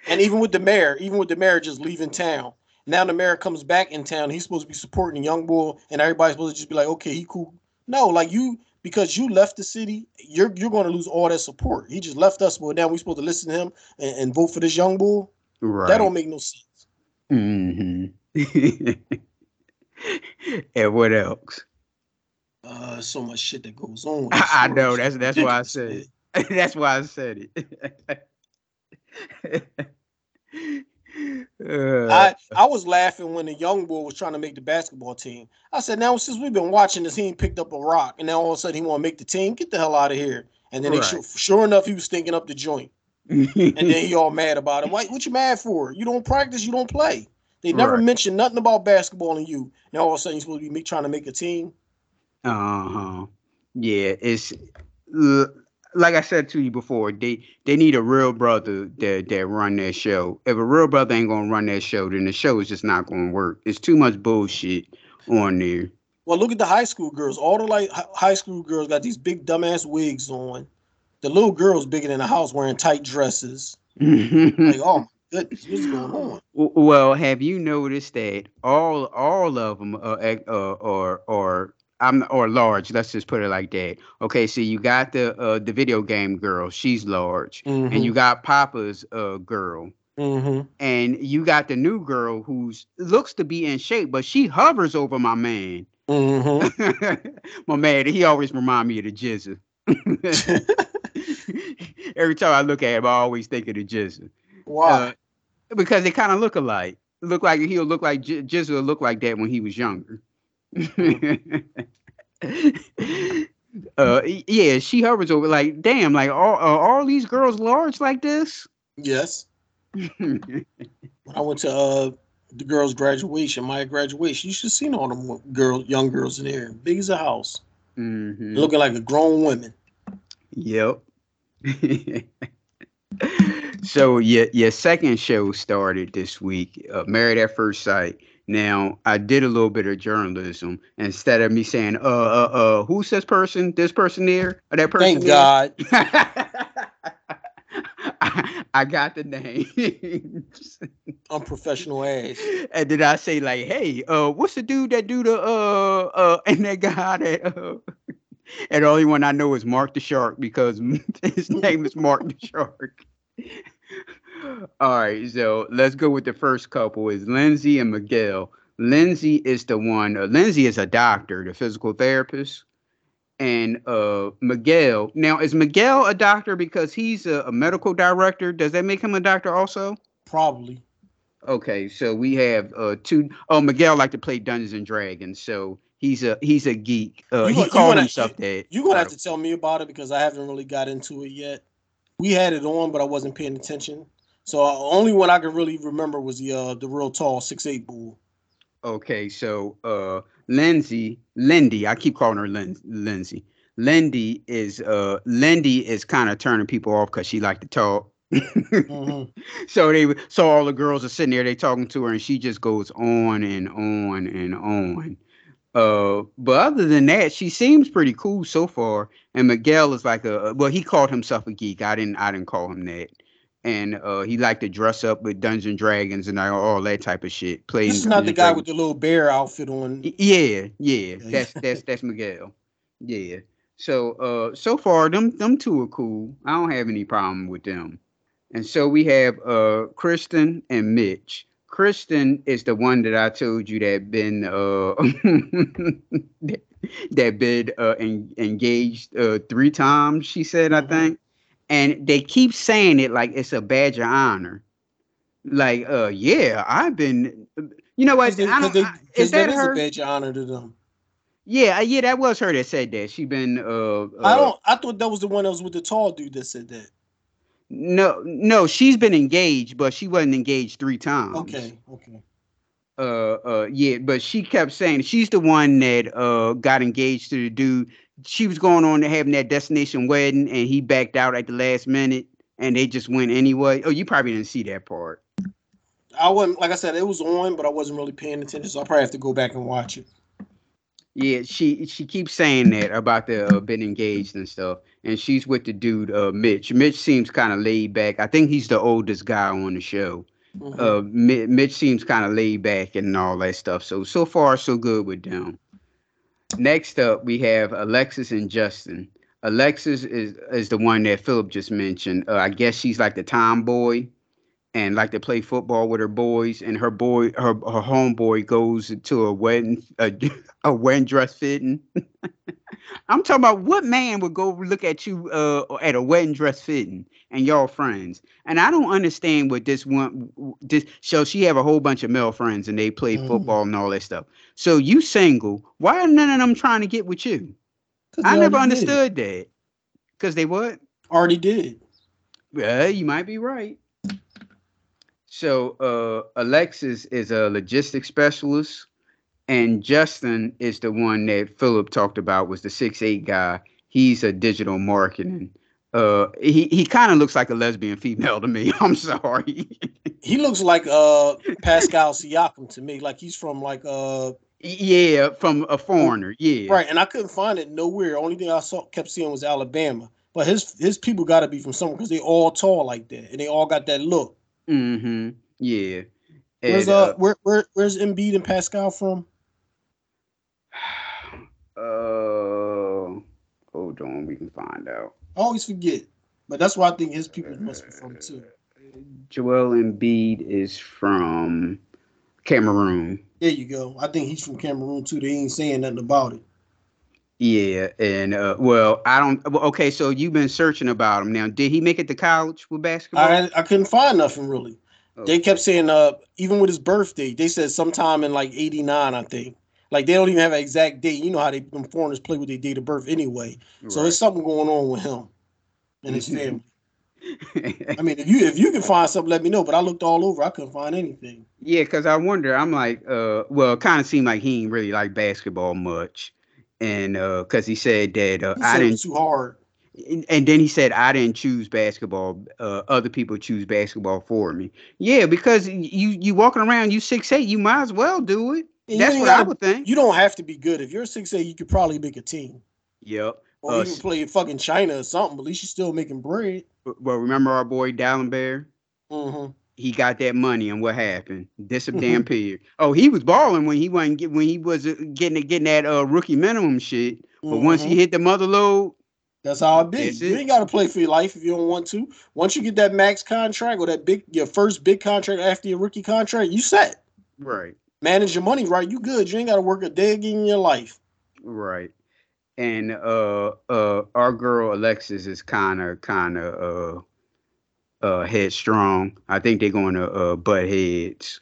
And even with the mayor, even with the mayor just leaving town, now the mayor comes back in town. He's supposed to be supporting the young boy, and everybody's supposed to just be like, okay, he cool. No, like you because you left the city, you're you're going to lose all that support. He just left us, but now we're supposed to listen to him and, and vote for this young bull. right. That don't make no sense. Mm-hmm. and what else? Uh, so much shit that goes on. I, I know that's that's why I said it. that's why I said it. Uh, I, I was laughing when the young boy was trying to make the basketball team. I said, now since we've been watching this, he ain't picked up a rock, and now all of a sudden he want to make the team. Get the hell out of here! And then Right. sure, sure enough, he was stinking up the joint, and then he all mad about it. Why? What you mad for? You don't practice, you don't play. They never Right. mentioned nothing about basketball in you. Now all of a sudden you're supposed to be trying to make a team. Uh-huh. Yeah, it's l- like I said to you before, they they need a real brother that that run that show. If a real brother ain't gonna run that show, then the show is just not gonna work. It's too much bullshit on there. Well, look at the high school girls. All the like high school girls got these big dumbass wigs on. The little girls bigger than the house wearing tight dresses. Like, oh my goodness, what's going on? Well, have you noticed that all all of them uh, uh, or or I'm or large? Let's just put it like that. Okay, so you got the uh, the video game girl, she's large, and you got Papa's uh, girl, Mm-hmm. and you got the new girl who's looks to be in shape, but she hovers over my man. Mm-hmm. my man, he always remind me of the Jizza. Every time I look at him, I always think of the Jizza. Why? Uh, because they kind of look alike. Look like he'll look like Jizza look like that when he was younger. uh, yeah, she hovers over like, damn, like all are all these girls large like this? yes. When I went to uh the girls' graduation, my graduation, you should have seen all them girls, young girls in there, big as a house, Mhm. looking like a grown woman. Yep. so your your second show started this week, uh, Married at First Sight. Now I did a little bit of journalism instead of me saying, uh, uh, uh, who's this person? This person there? Or that person? Thank there?" God. I, I got the names. Unprofessional ass. and did I say like, hey, uh, what's the dude that do the uh uh and that guy that uh and the only one I know is Mark the Shark because his name is Mark the Shark. All right, so let's go with the first couple is Lindsay and Miguel. Lindsay is the one. Uh, Lindsay is a doctor, the physical therapist, and uh Miguel. Now is Miguel a doctor because he's a, a medical director? Does that make him a doctor also? Probably. Okay, so we have uh two oh Miguel like to play Dungeons and Dragons, so he's a he's a geek. Uh, You he called himself that. You're gonna have to tell me about it because I haven't really got into it yet. We had it on, but I wasn't paying attention. So uh, only one I can really remember was the uh the real tall six eight bull. Okay, so uh Lindsay, Lindy, I keep calling her Lin- Lindsay. Lindy is uh Lindy is kind of turning people off because she like to talk. Mhm. so they so all the girls are sitting there, they talking to her, and she just goes on and on and on. Uh, but other than that, she seems pretty cool so far. And Miguel is like a well, he called himself a geek. I didn't I didn't call him that. And uh, he liked to dress up with Dungeons and Dragons and all that type of shit. Playing This is not the guy and with the little bear outfit on. Yeah, yeah, that's that's that's Miguel. Yeah. So uh so far them them two are cool. I don't have any problem with them. And so we have uh Krysten and Mitch. Krysten is the one that I told you that been uh that, been uh en- engaged uh three times, she said, I Mhm. think. And they keep saying it like it's a badge of honor. Like, uh yeah, I've been you know what? Because I don't, I- is that is her? a badge of honor to them. Yeah, uh, yeah, that was her that said that. She been uh, I uh, don't. I thought that was the one that was with the tall dude that said that. no no, she's been engaged, but she wasn't engaged three times. Okay. Okay. Uh uh yeah, but she kept saying she's the one that uh got engaged to the dude. She was going on to having that destination wedding and he backed out at the last minute and they just went anyway. Oh, you probably didn't see that part. I wasn't like I said, it was on, but I wasn't really paying attention, so I probably have to go back and watch it. Yeah, she she keeps saying that about the uh, been engaged and stuff, and she's with the dude uh Mitch. Mitch seems kind of laid back. I think he's the oldest guy on the show. Mhm. Uh, Mi- Mitch seems kind of laid back and all that stuff. So so far so good with them. Next up, we have Alexis and Justin. Alexis is is the one that Philip just mentioned. Uh, I guess she's like the tomboy, and like to play football with her boys. And her boy, her her homeboy goes to a wedding, a, a wedding dress fitting. I'm talking about what man would go look at you uh, at a wedding dress fitting and y'all friends. And I don't understand what this one this so she have a whole bunch of male friends and they play Mhm. football and all that stuff. So you single, why are none of them trying to get with you I never already did understood that. Cause they what? Already did. Yeah, you might be right. So uh Alexis is a logistics specialist, and Justin is the one that Philip talked about was the six eight guy. He's a digital marketing. Uh he, he kind of looks like a lesbian female to me. I'm sorry. He looks like uh Pascal Siakam to me. Like he's from like uh yeah, from a foreigner. Yeah. right, and I couldn't find it nowhere. Only thing I saw kept seeing was Alabama. But his his people got to be from somewhere because they all tall like that, and they all got that look. Mm-hmm. Yeah. Where's And, uh, where where where's Embiid and Pascal from? uh, hold on, we can find out. I always forget, but that's why I think his people must be from too. Joel Embiid is from Cameroon. There you go. I think he's from Cameroon too. They ain't saying nothing about it. Yeah, and uh, well, I don't. well, Okay, so you've been searching about him now. Did he make it to college with basketball? I I couldn't find nothing really. Oh. They kept saying uh even with his birthday, they said sometime in like '89, I think. Like they don't even have an exact date. You know how they them foreigners play with their date of birth anyway. So there's something going on with him and his Mhm. family. I mean, if you if you can find something, let me know. But I looked all over, I couldn't find anything. yeah, because I wonder. I'm like, uh, well, it kind of seemed like he ain't really like basketball much, and uh, because he said that uh, I didn't too hard. and then he said I didn't choose basketball. Uh, other people choose basketball for me. Yeah, because you you walking around, you six eight, you might as well do it. And you That's what I gotta- would think. You don't have to be good. If you're six eight, you could probably make a team. Yep. Or Uh, even play in fucking China or something. At least you're still making bread. Well, remember our boy Dallin Bear? hmm He got that money, and what happened? Disappeared. oh, he was balling when he wasn't get, when he was uh, getting getting that uh, rookie minimum shit. But once he hit the mother load, That's all it be. That's You it. ain't got to play for your life if you don't want to. Once you get that max contract or that big, your first big contract after your rookie contract, you set. right, Manage your money right. You good. You ain't got to work a day again in your life. right. And uh, uh, our girl Alexis is kind of kind of uh, uh, headstrong. I think they're going to uh, butt heads.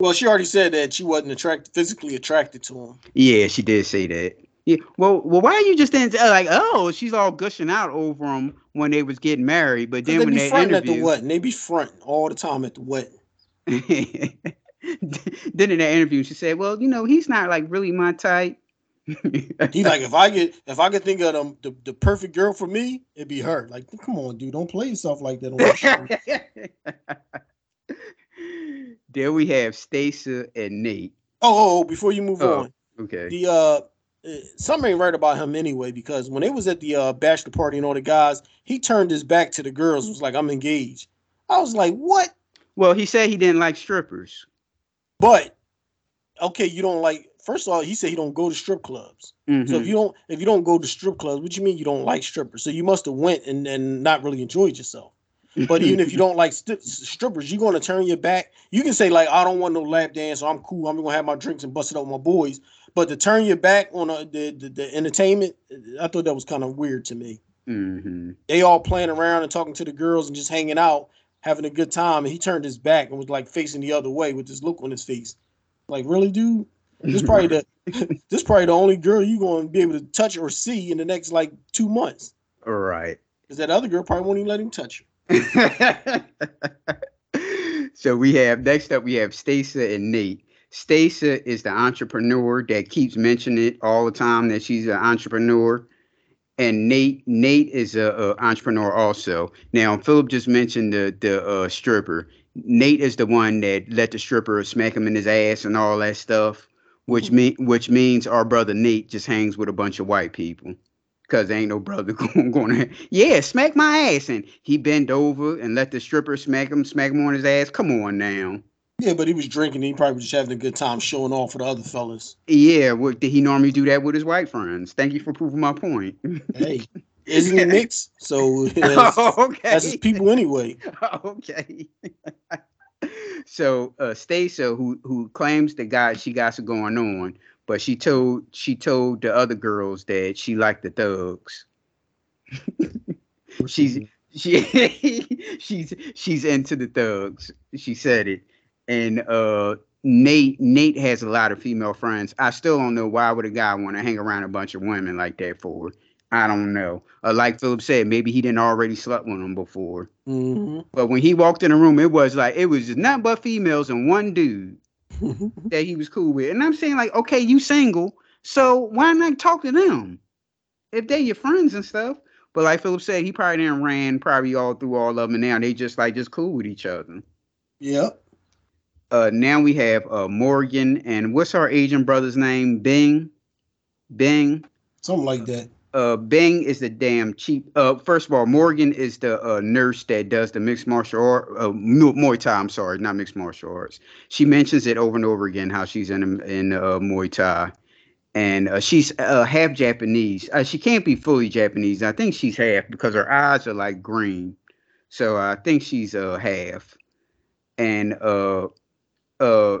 Well, she already said that she wasn't attracted, physically attracted to him. Yeah, she did say that. Yeah. Well, well, why are you just didn't uh, like? Oh, she's all gushing out over him when they was getting married, but then they when they fronting at the wedding. They be fronting all the time at the wedding. then in that interview, she said, "Well, you know, he's not like really my type." He like if I get if I could think of them, the, the perfect girl for me, it'd be her. Like, come on, dude, don't play yourself like that. On there we have Stacey and Nate. oh, oh, oh, before you move Oh. on, Okay. the uh, uh, something ain't right about him anyway. Because when they was at the uh bachelor party and all the guys, he turned his back to the girls. Was like, I'm engaged. I was like, what? Well, he said he didn't like strippers. But okay, you don't like. First of all, he said he don't go to strip clubs. So if Mhm. you don't if you don't go to strip clubs, what you mean you don't like strippers? So you must have went and, and not really enjoyed yourself. But even if you don't like st- strippers, you're gonna turn your back. You can say like I don't want no lap dance, I'm cool. I'm gonna have my drinks and bust it out with my boys. But to turn your back on uh the, the the entertainment, I thought that was kind of weird to me. Mhm. They all playing around and talking to the girls and just hanging out, having a good time. And he turned his back and was like facing the other way with this look on his face. Like really, dude? This probably the this probably the only girl you're gonna be able to touch or see in the next like two months. All right. Because that other girl probably won't even let him touch her. so we have next up we have Stacey and Nate. Stacey is the entrepreneur that keeps mentioning it all the time that she's an entrepreneur. And Nate, Nate is a, a entrepreneur also. Now Philip just mentioned the the uh, stripper. Nate is the one that let the stripper smack him in his ass and all that stuff, which mean which means our brother Nate just hangs with a bunch of white people. Cause ain't no brother going, going to, yeah, smack my ass, and he bent over and let the stripper smack him, smack him on his ass. Come on now, Yeah, but he was drinking. He probably was just having a good time showing off for the other fellas. yeah. What did he normally do that with his white friends? Thank you for proving my point. Hey, isn't he mixed? So that's, oh, okay. that's his people anyway. okay. so uh who who claims that guy she got some going on, but she told she told the other girls that she liked the thugs. she's she she's she's into the thugs. She said it. And uh Nate Nate has a lot of female friends. I still don't know why would a guy want to hang around a bunch of women like that for. I don't know. Uh, like Philip said, maybe he didn't already slept with them before. Mhm. But when he walked in the room, it was like it was just nothing but females and one dude that he was cool with. And I'm saying, like, okay, you single, so why not talk to them? If they're your friends and stuff. But like Philip said, he probably didn't ran probably all through all of them, and now they just like just cool with each other. Yep. Uh now we have uh Morgan and what's our Asian brother's name? Binh. Binh. Something like that. Uh Binh is the damn cheap uh first of all Morgan is the uh nurse that does the mixed martial art uh Muay Thai I'm sorry not mixed martial arts. She mentions it over and over again how she's in in uh Muay Thai. And uh, she's uh half Japanese. Uh, she can't be fully Japanese. I think she's half because her eyes are like green. So I think she's uh half. And uh uh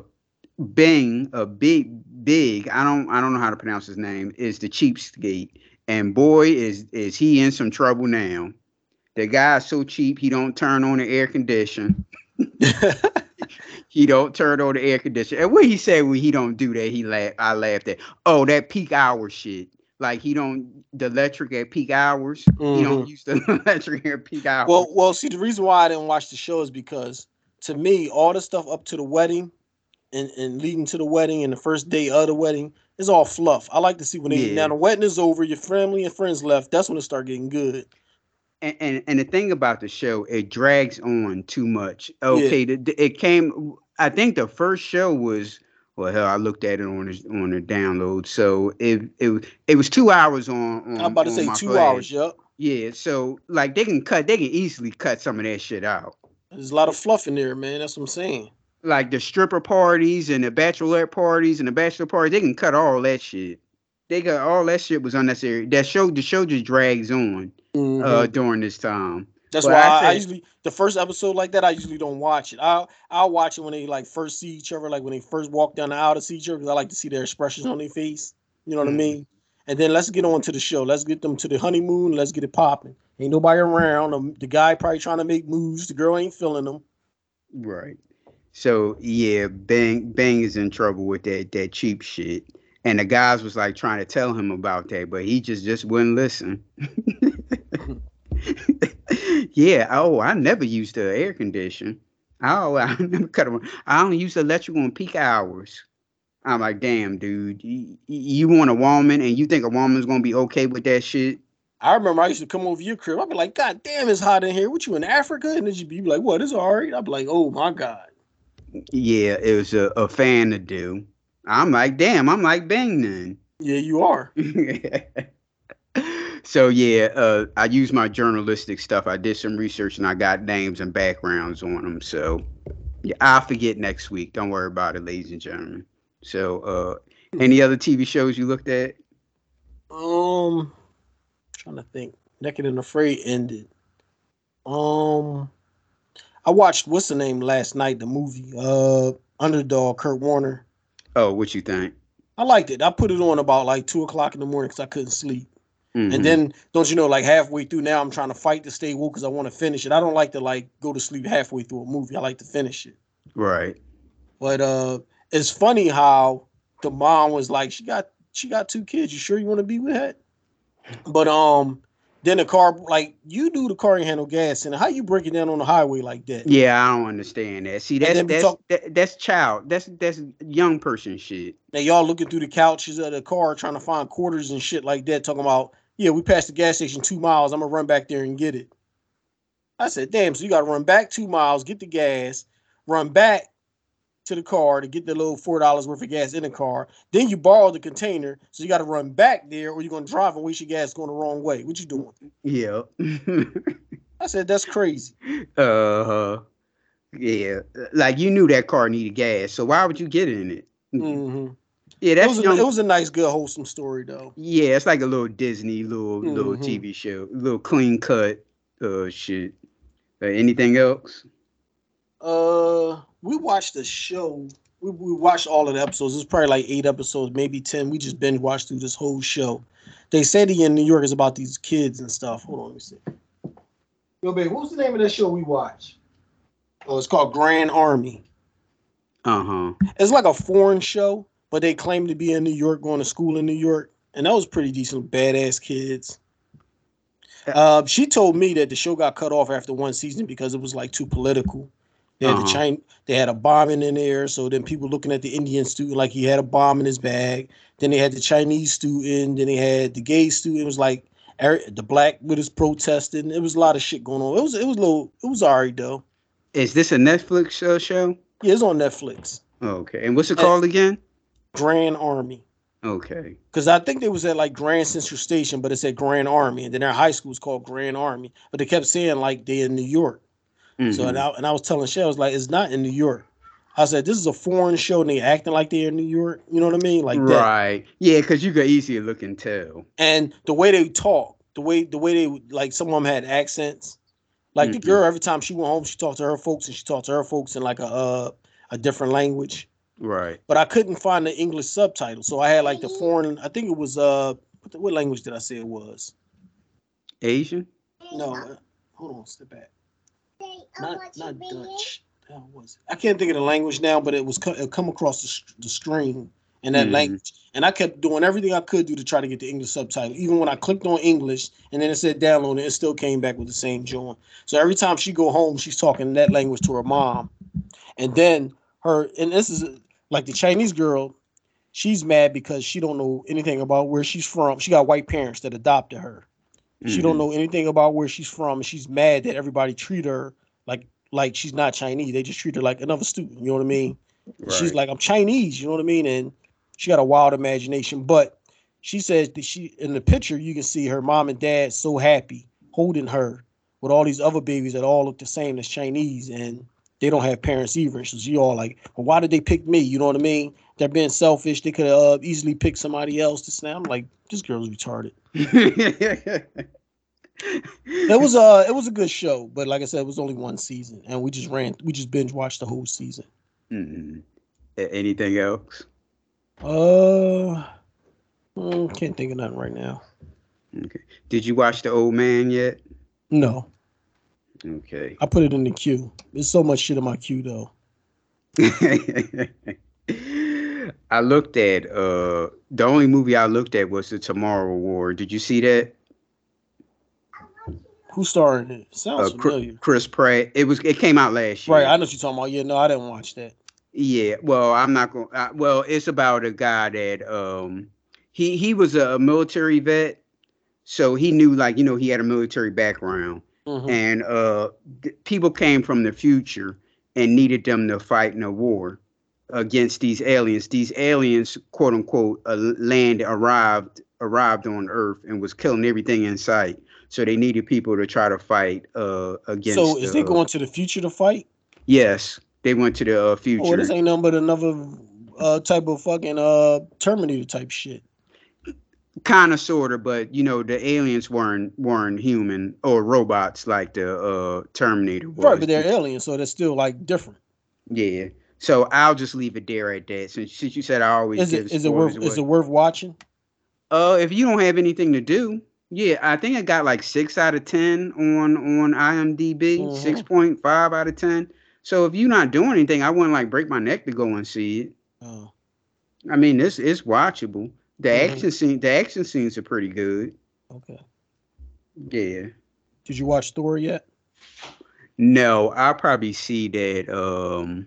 Binh, a big, big. I don't, I don't know how to pronounce his name. Is the cheapskate, and boy, is is he in some trouble now. The guy's so cheap, he don't turn on the air condition. he don't turn on the air condition. And what he said when he don't do that, he laughed. I laughed at. Oh, that peak hour shit. Like he don't the electric at peak hours. He don't mm-hmm. use the electric at peak hours. Well, well, see, the reason why I didn't watch the show is because to me, all the stuff up to the wedding and, and leading to the wedding and the first day of the wedding is all fluff. I like to see when they Yeah. now the wedding is over, your family and friends left. That's when it start getting good. and, and and the thing about the show, it drags on too much. Okay, the, the- it came. I think the first show was well, hell, I looked at it on the on the download. So it it was- it was two hours on. on I'm about to say two flash. hours. Yep. Yeah, so like they can cut, they can easily cut some of that shit out. There's a lot of fluff in there, man. That's what I'm saying. Like the stripper parties and the bachelorette parties and the bachelor parties, they can cut all that shit. They got all that shit was unnecessary. That show, the show just drags on uh Mhm. during this time. That's but why I I, I usually the first episode like that. I usually don't watch it. I'll I'll watch it when they like first see each other, like when they first walk down the aisle to see each other, because I like to see their expressions on their face. You know what Mhm. I mean? And then let's get on to the show. Let's get them to the honeymoon. Let's get it popping. Ain't nobody around. The guy probably trying to make moves. The girl ain't feeling them. Right. So yeah, Bang Bang is in trouble with that that cheap shit. And the guys was like trying to tell him about that, but he just just wouldn't listen. yeah. Oh, I never used the air condition. Oh, I never cut them. I only use the electrical on peak hours. I'm like, damn, dude, you, you want a woman and you think a woman's gonna be okay with that shit? I remember I used to come over your crib. I'd be like, God damn, it's hot in here. What you in Africa? And then you'd be like, What? It's all right. I'd be like, Oh my God. Yeah, it was a, a fan to do. I'm like, damn, I'm like Bang then. Yeah, you are. so yeah, uh, I used my journalistic stuff. I did some research and I got names and backgrounds on them. So yeah, I'll forget next week. Don't worry about it, ladies and gentlemen. So, uh, any other TV shows you looked at? Um, trying to think. Naked and Afraid ended. Um, I watched what's the name last night? The movie, uh, Underdog, Kurt Warner. Oh, what you think? I liked it. I put it on about like two o'clock in the morning because I couldn't sleep. Mhm. And then, don't you know, like halfway through now, I'm trying to fight to stay woke because I want to finish it. I don't like to like go to sleep halfway through a movie. I like to finish it. right. But uh, it's funny how the mom was like, she got she got two kids. You sure you want to be with her? But um, then the car like you do the car handle gas and how you break it down on the highway like that? Yeah, I don't understand that. See, that's that's talk- that, that's child. That's that's young person shit. Now y'all looking through the couches of the car trying to find quarters and shit like that, talking about yeah, we passed the gas station two miles. I'm gonna run back there and get it. I said, damn, so you gotta run back two miles, get the gas, run back to the car to get the little four dollars worth of gas in the car. Then you borrow the container, so you gotta run back there, or you're gonna drive and waste your gas going the wrong way. What you doing? Yeah. I said, that's crazy. uh huh. Yeah. Like you knew that car needed gas, so why would you get in it? hmm Yeah, It that's was, a, young. it was a nice, good, wholesome story though. yeah, it's like a little Disney little little Mhm. TV show, little clean cut uh shit. Uh, anything else? Uh, we watched the show. We, we watched all of the episodes. It's probably like eight episodes, maybe ten. We just binge watched through this whole show. They said he in New York is about these kids and stuff. Hold on, let me see. Yo, babe, what was the name of that show we watched? Oh, it's called Grand Army. Uh-huh. It's like a foreign show, but they claim to be in New York, going to school in New York, and that was pretty decent. Badass kids. Uh, she told me that the show got cut off after one season because it was like too political. They had the Uh-huh. China, they had a bombing in there, so then people looking at the Indian student like he had a bomb in his bag. Then they had the Chinese student, then they had the gay student. It was like er- the black with his protesting. It was a lot of shit going on. It was it was a little it was alright though. Is this a Netflix uh, show? Yeah, it's on Netflix. Okay. And what's it called again? Grand Army. Okay. Because I think they was at like Grand Central Station, but it said Grand Army, and then their high school was called Grand Army. But they kept saying like they in New York. So Mhm. and I, and I was telling Shay, I was like, it's not in New York. I said, this is a foreign show, and they acting like they're in New York. You know what I mean? Like that. right. Yeah, because you could easily look and tell. And the way they talk, the way the way they like some of them had accents. Like the Mhm. girl, every time she went home, she talked to her folks, and she talked to her folks in like a uh, a different language. Right. But I couldn't find the English subtitle, so I had like the foreign. I think it was uh, what, the- what language did I say it was? Asian? No, uh, hold on, step back. Not not Dutch. The was it? I can't think of the language now, but it was co- it come across the, the screen in that Mhm. language, and I kept doing everything I could do to try to get the English subtitle. Even when I clicked on English and then it said download, it, it still came back with the same joint. So every time she go home, she's talking that language to her mom, and then her and this is like the Chinese girl. She's mad because she don't know anything about where she's from. She got white parents that adopted her. She don't Mhm. know anything about where she's from. and She's mad that everybody treat her like like she's not Chinese. They just treat her like another student. You know what I mean? She's like, I'm Chinese. You know what I mean? And she got a wild imagination. But she says that she in the picture you can see her mom and dad so happy holding her with all these other babies that all look the same as Chinese and they don't have parents either. So she all like, well, why did they pick me? You know what I mean? They're being selfish. They could have uh, easily picked somebody else to snap. I'm like, this girl's retarded. It was uh it was a good show, but like I said, it was only one season, and we just ran, we just binge watched the whole season. Mhm. Anything else? Uh, mm, can't think of nothing right now. Okay. Did you watch The Old Man yet? No, Okay. I put it in the queue. There's so much shit in my queue though. I looked at uh the only movie I looked at was the Tomorrow War. Did you see that? Who's starring in it? Sounds Uh, familiar. Chris Pratt. It was it came out last year. Right, I know what you're talking about. Yeah, no, I didn't watch that. Yeah, well, I'm not going. to Well, it's about a guy that um he he was a military vet, so he knew like you know he had a military background, Mhm. and uh th- people came from the future and needed them to fight in a war against these aliens. These aliens, quote unquote, uh, land arrived arrived on Earth and was killing everything in sight. So they needed people to try to fight uh against. So is they uh, going to the future to fight? Yes, they went to the uh, future. Oh, this ain't nothing but another uh type of fucking uh Terminator type shit. kind of sort of but you know the aliens weren't weren't human or robots like the uh terminator was Right, but they're aliens, so they're still like different. yeah so i'll just leave it there at that since, since you said i always Is it is it worth spoilers is it worth watching? uh if you don't have anything to do yeah i think i got like six out of ten on on imdb Mhm. 6.5 out of 10 so if you're not doing anything i wouldn't like break my neck to go and see it Oh. i mean this is watchable the Mhm. action scene the action scenes are pretty good Okay. yeah Did you watch Thor yet? No, I'll probably see that. Um,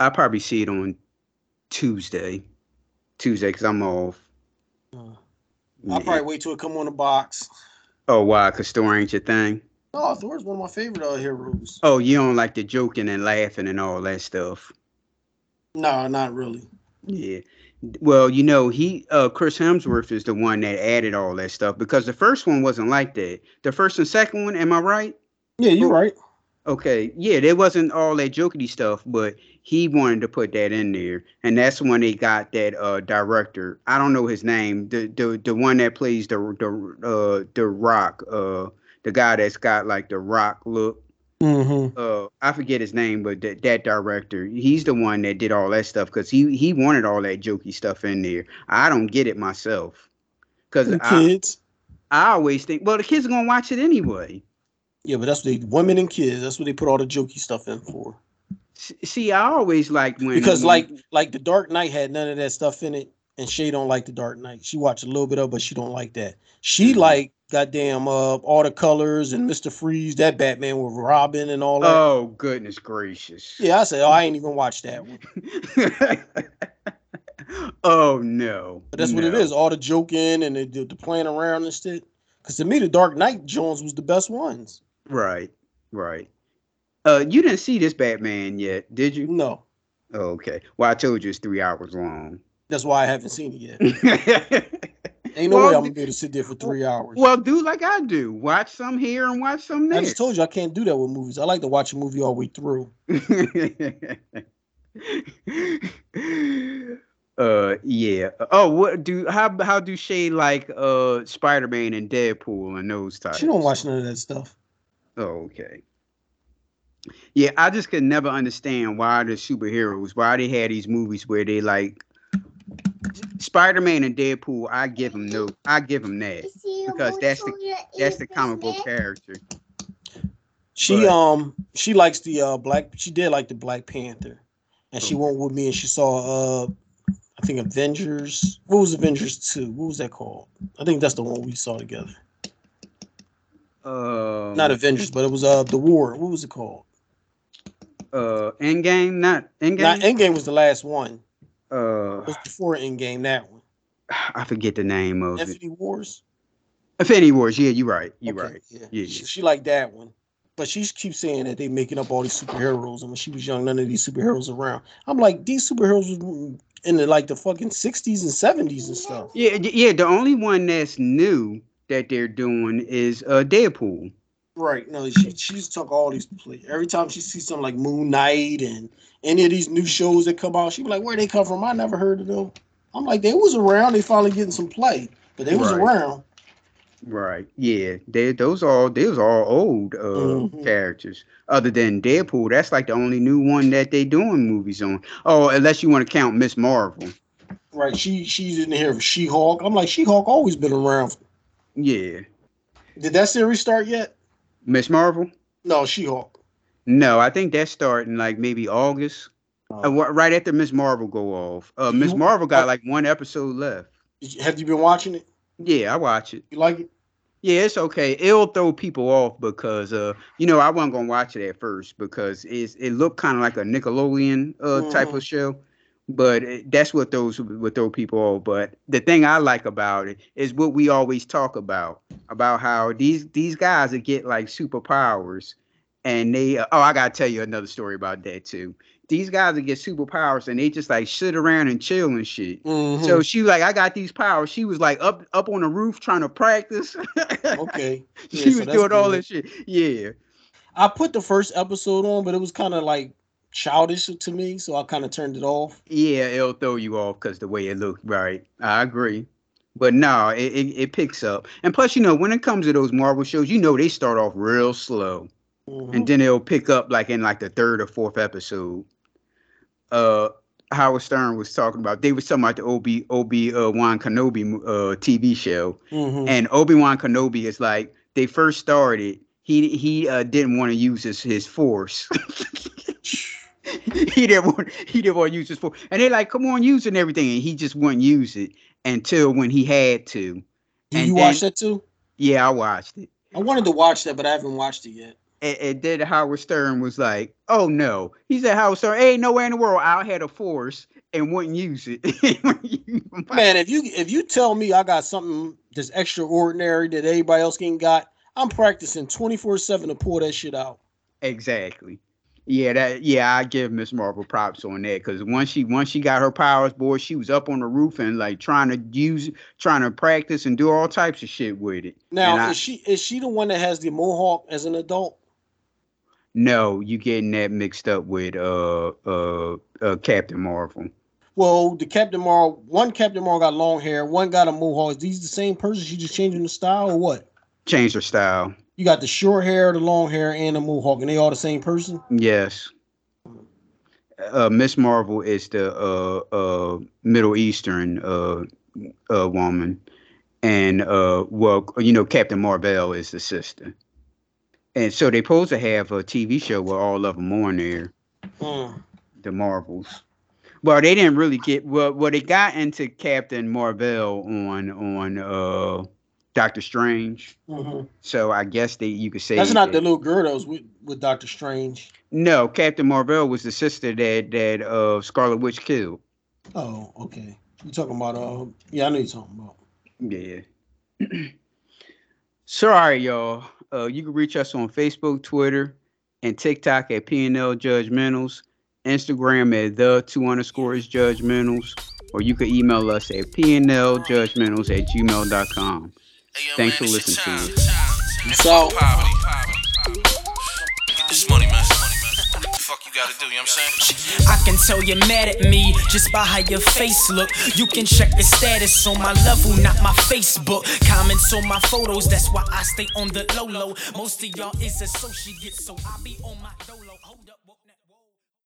I'll probably see it on Tuesday. Tuesday, because I'm off. Uh, I'll Yeah. probably wait till it come on the box. Oh, why? Because Thor ain't your thing. Oh, Thor's one of my favorite uh, heroes. Oh, you don't like the joking and laughing and all that stuff. No, not really. Yeah. Well, you know, he uh Chris Hemsworth is the one that added all that stuff because the first one wasn't like that. The first and second one, am I right? Yeah, you're Oh. right. Okay, yeah, there wasn't all that jokey stuff, but he wanted to put that in there, and that's when they got that uh director. I don't know his name, the the the one that plays the the uh the Rock, uh the guy that's got like the Rock look. Mm-hmm. Uh, I forget his name, but that that director, he's the one that did all that stuff because he he wanted all that jokey stuff in there. I don't get it myself, because The I, kids. I always think, well, the kids are gonna watch it anyway. Yeah, but that's what they women and kids. That's what they put all the jokey stuff in for. See, I always like when Because like like the Dark Knight had none of that stuff in it, and Shay don't like the Dark Knight. She watched a little bit of, but she don't like that. She Mhm. like goddamn uh all the colors and Mister Freeze, that Batman with Robin and all that. Oh goodness gracious! yeah, I said, oh, I ain't even watched that one. oh no! But that's what it is. All the joking and the, the, the playing around and shit. Because to me, the Dark Knight Jones was the best ones. Right, right. Uh, you didn't see this Batman yet, did you? No, Oh, okay. Well, I told you it's three hours long. that's why I haven't seen it yet. Ain't no way I'm gonna be able to sit there for three hours. well, do like I do. Watch some here and watch some there. I just told you I can't do that with movies. I like to watch a movie all the way through. uh yeah oh what do how how do Shay like uh spider-man and deadpool and those types She don't watch none of that stuff. oh okay yeah i just could never understand why the superheroes why they had these movies where they like spider-man and deadpool i give them no i give them that because that's the that's the comic book character She But- um she likes the uh black. She did like the Black Panther, and she went with me and she saw uh I think Avengers. What was Avengers two? What was that called? I think that's the one we saw together. uh Not Avengers, but it was uh the War. What was it called? Uh endgame not endgame Not Endgame was the last one. uh It was before Endgame. That one. i forget the name of it Infinity Wars. Infinity Wars. Yeah, you're right. You're Okay, right. Yeah. Yeah, She, yeah. she liked that one. But she keeps saying that they're making up all these superheroes, and when she was young, none of these superheroes around. I'm like, these superheroes was in the like the fucking 60s and 70s and stuff. Yeah, yeah. The only one that's new that they're doing is uh Deadpool. Right. No, she she just took all these pla- every time she sees something like Moon Knight and any of these new shows that come out, she be like, Where they come from? I never heard of them. I'm like, they was around, they finally getting some play. But they was Right. around. Right. Yeah. They those all they was all old uh Mhm. characters. Other than Deadpool, that's like the only new one that they doing movies on. Oh, unless you want to count Miss Marvel. Right. She she's in here for She Hulk. I'm like, She Hulk always been around. Yeah. Did that series start yet? Miss Marvel? No, She Hulk. No, I think that's starting like maybe August. Uh, right after Miss Marvel go off. Uh Miss Marvel got uh, like one episode left. Have you been watching it? Yeah, I watch it. You like it? Yeah, it's okay. It'll throw people off because uh, you know, I wasn't gonna watch it at first because it's it looked kind of like a Nickelodeon uh type Mhm. of show. But that's what those would throw people off. But the thing I like about it is what we always talk about about how these these guys that get like superpowers, and they uh, oh I gotta tell you another story about that too. These guys that get superpowers and they just like sit around and chill and shit. Mhm. So she was like, I got these powers. She was like up up on the roof trying to practice. okay. Yeah, she so was doing all this shit. Yeah. I put the first episode on, but it was kind of like childish to me, so I kind of turned it off. Yeah, it'll throw you off because the way it looked. Right. I agree. But no, it, it, it picks up. And plus, you know, when it comes to those Marvel shows, you know they start off real slow. Mhm. And then it'll pick up like in like the third or fourth episode. Uh Howard Stern was talking about they was talking about the Obi Obi uh, Wan Kenobi uh TV show. Mhm. and Obi-Wan Kenobi is like they first started he he uh, didn't want to use his his force he didn't want he didn't want to use his force and they like come on using everything and he just wouldn't use it until when he had to and you then- watch that too? yeah I watched it I wanted to watch that, but I haven't watched it yet. and, and then Howard Stern was like oh no he said Howard Stern ain't nowhere in the world I had a force and wouldn't use it Man, if you if you tell me I got something that's extraordinary that everybody else ain't got, I'm practicing 24/7 to pull that shit out. Exactly. Yeah, that yeah, I give Miss Marvel props on that because once she once she got her powers, boy, she was up on the roof and like trying to use trying to practice and do all types of shit with it. Now, And I- is she is she the one that has the mohawk as an adult? No, you getting that mixed up with uh uh, uh Captain Marvel. Well, the Captain Marvel, one Captain Marvel got long hair, one got a mohawk. Is these the same person? She just changing the style or what? Changed her style. You got the short hair, the long hair, and the mohawk, and they all the same person. Yes. Uh Miss Marvel is the uh uh Middle Eastern uh uh woman. And uh well, you know, Captain Marvel is the sister. And so they supposed to have a TV show with all of them on there. Hmm. the Marvels. Well, they didn't really get well. Well, they got into Captain Marvel on on uh Doctor Strange. Mhm. So I guess that you could say That's not the little girl that was with, with Doctor Strange. no Captain Marvel was the sister that that uh Scarlet Witch killed. Oh, okay. You talking about? Uh, yeah, I know you're talking about. Yeah. Sorry, y'all. Uh, you can reach us on Facebook, Twitter, and TikTok at PNL Judgementals, Instagram at the two underscores judgmentals, or you can email us at pnljudgementals at gmail.com. Hey, yo, Thanks for listening to time. us. And So- fuck poverty. Get this money, man. What the fuck you gotta do, you know I'm? I can tell you're mad at me just by how your face look. You can check the status on my level, not my Facebook. Comments on my photos, that's why I stay on the low low. Most of y'all is associates, so I be on my dolo. Hold up.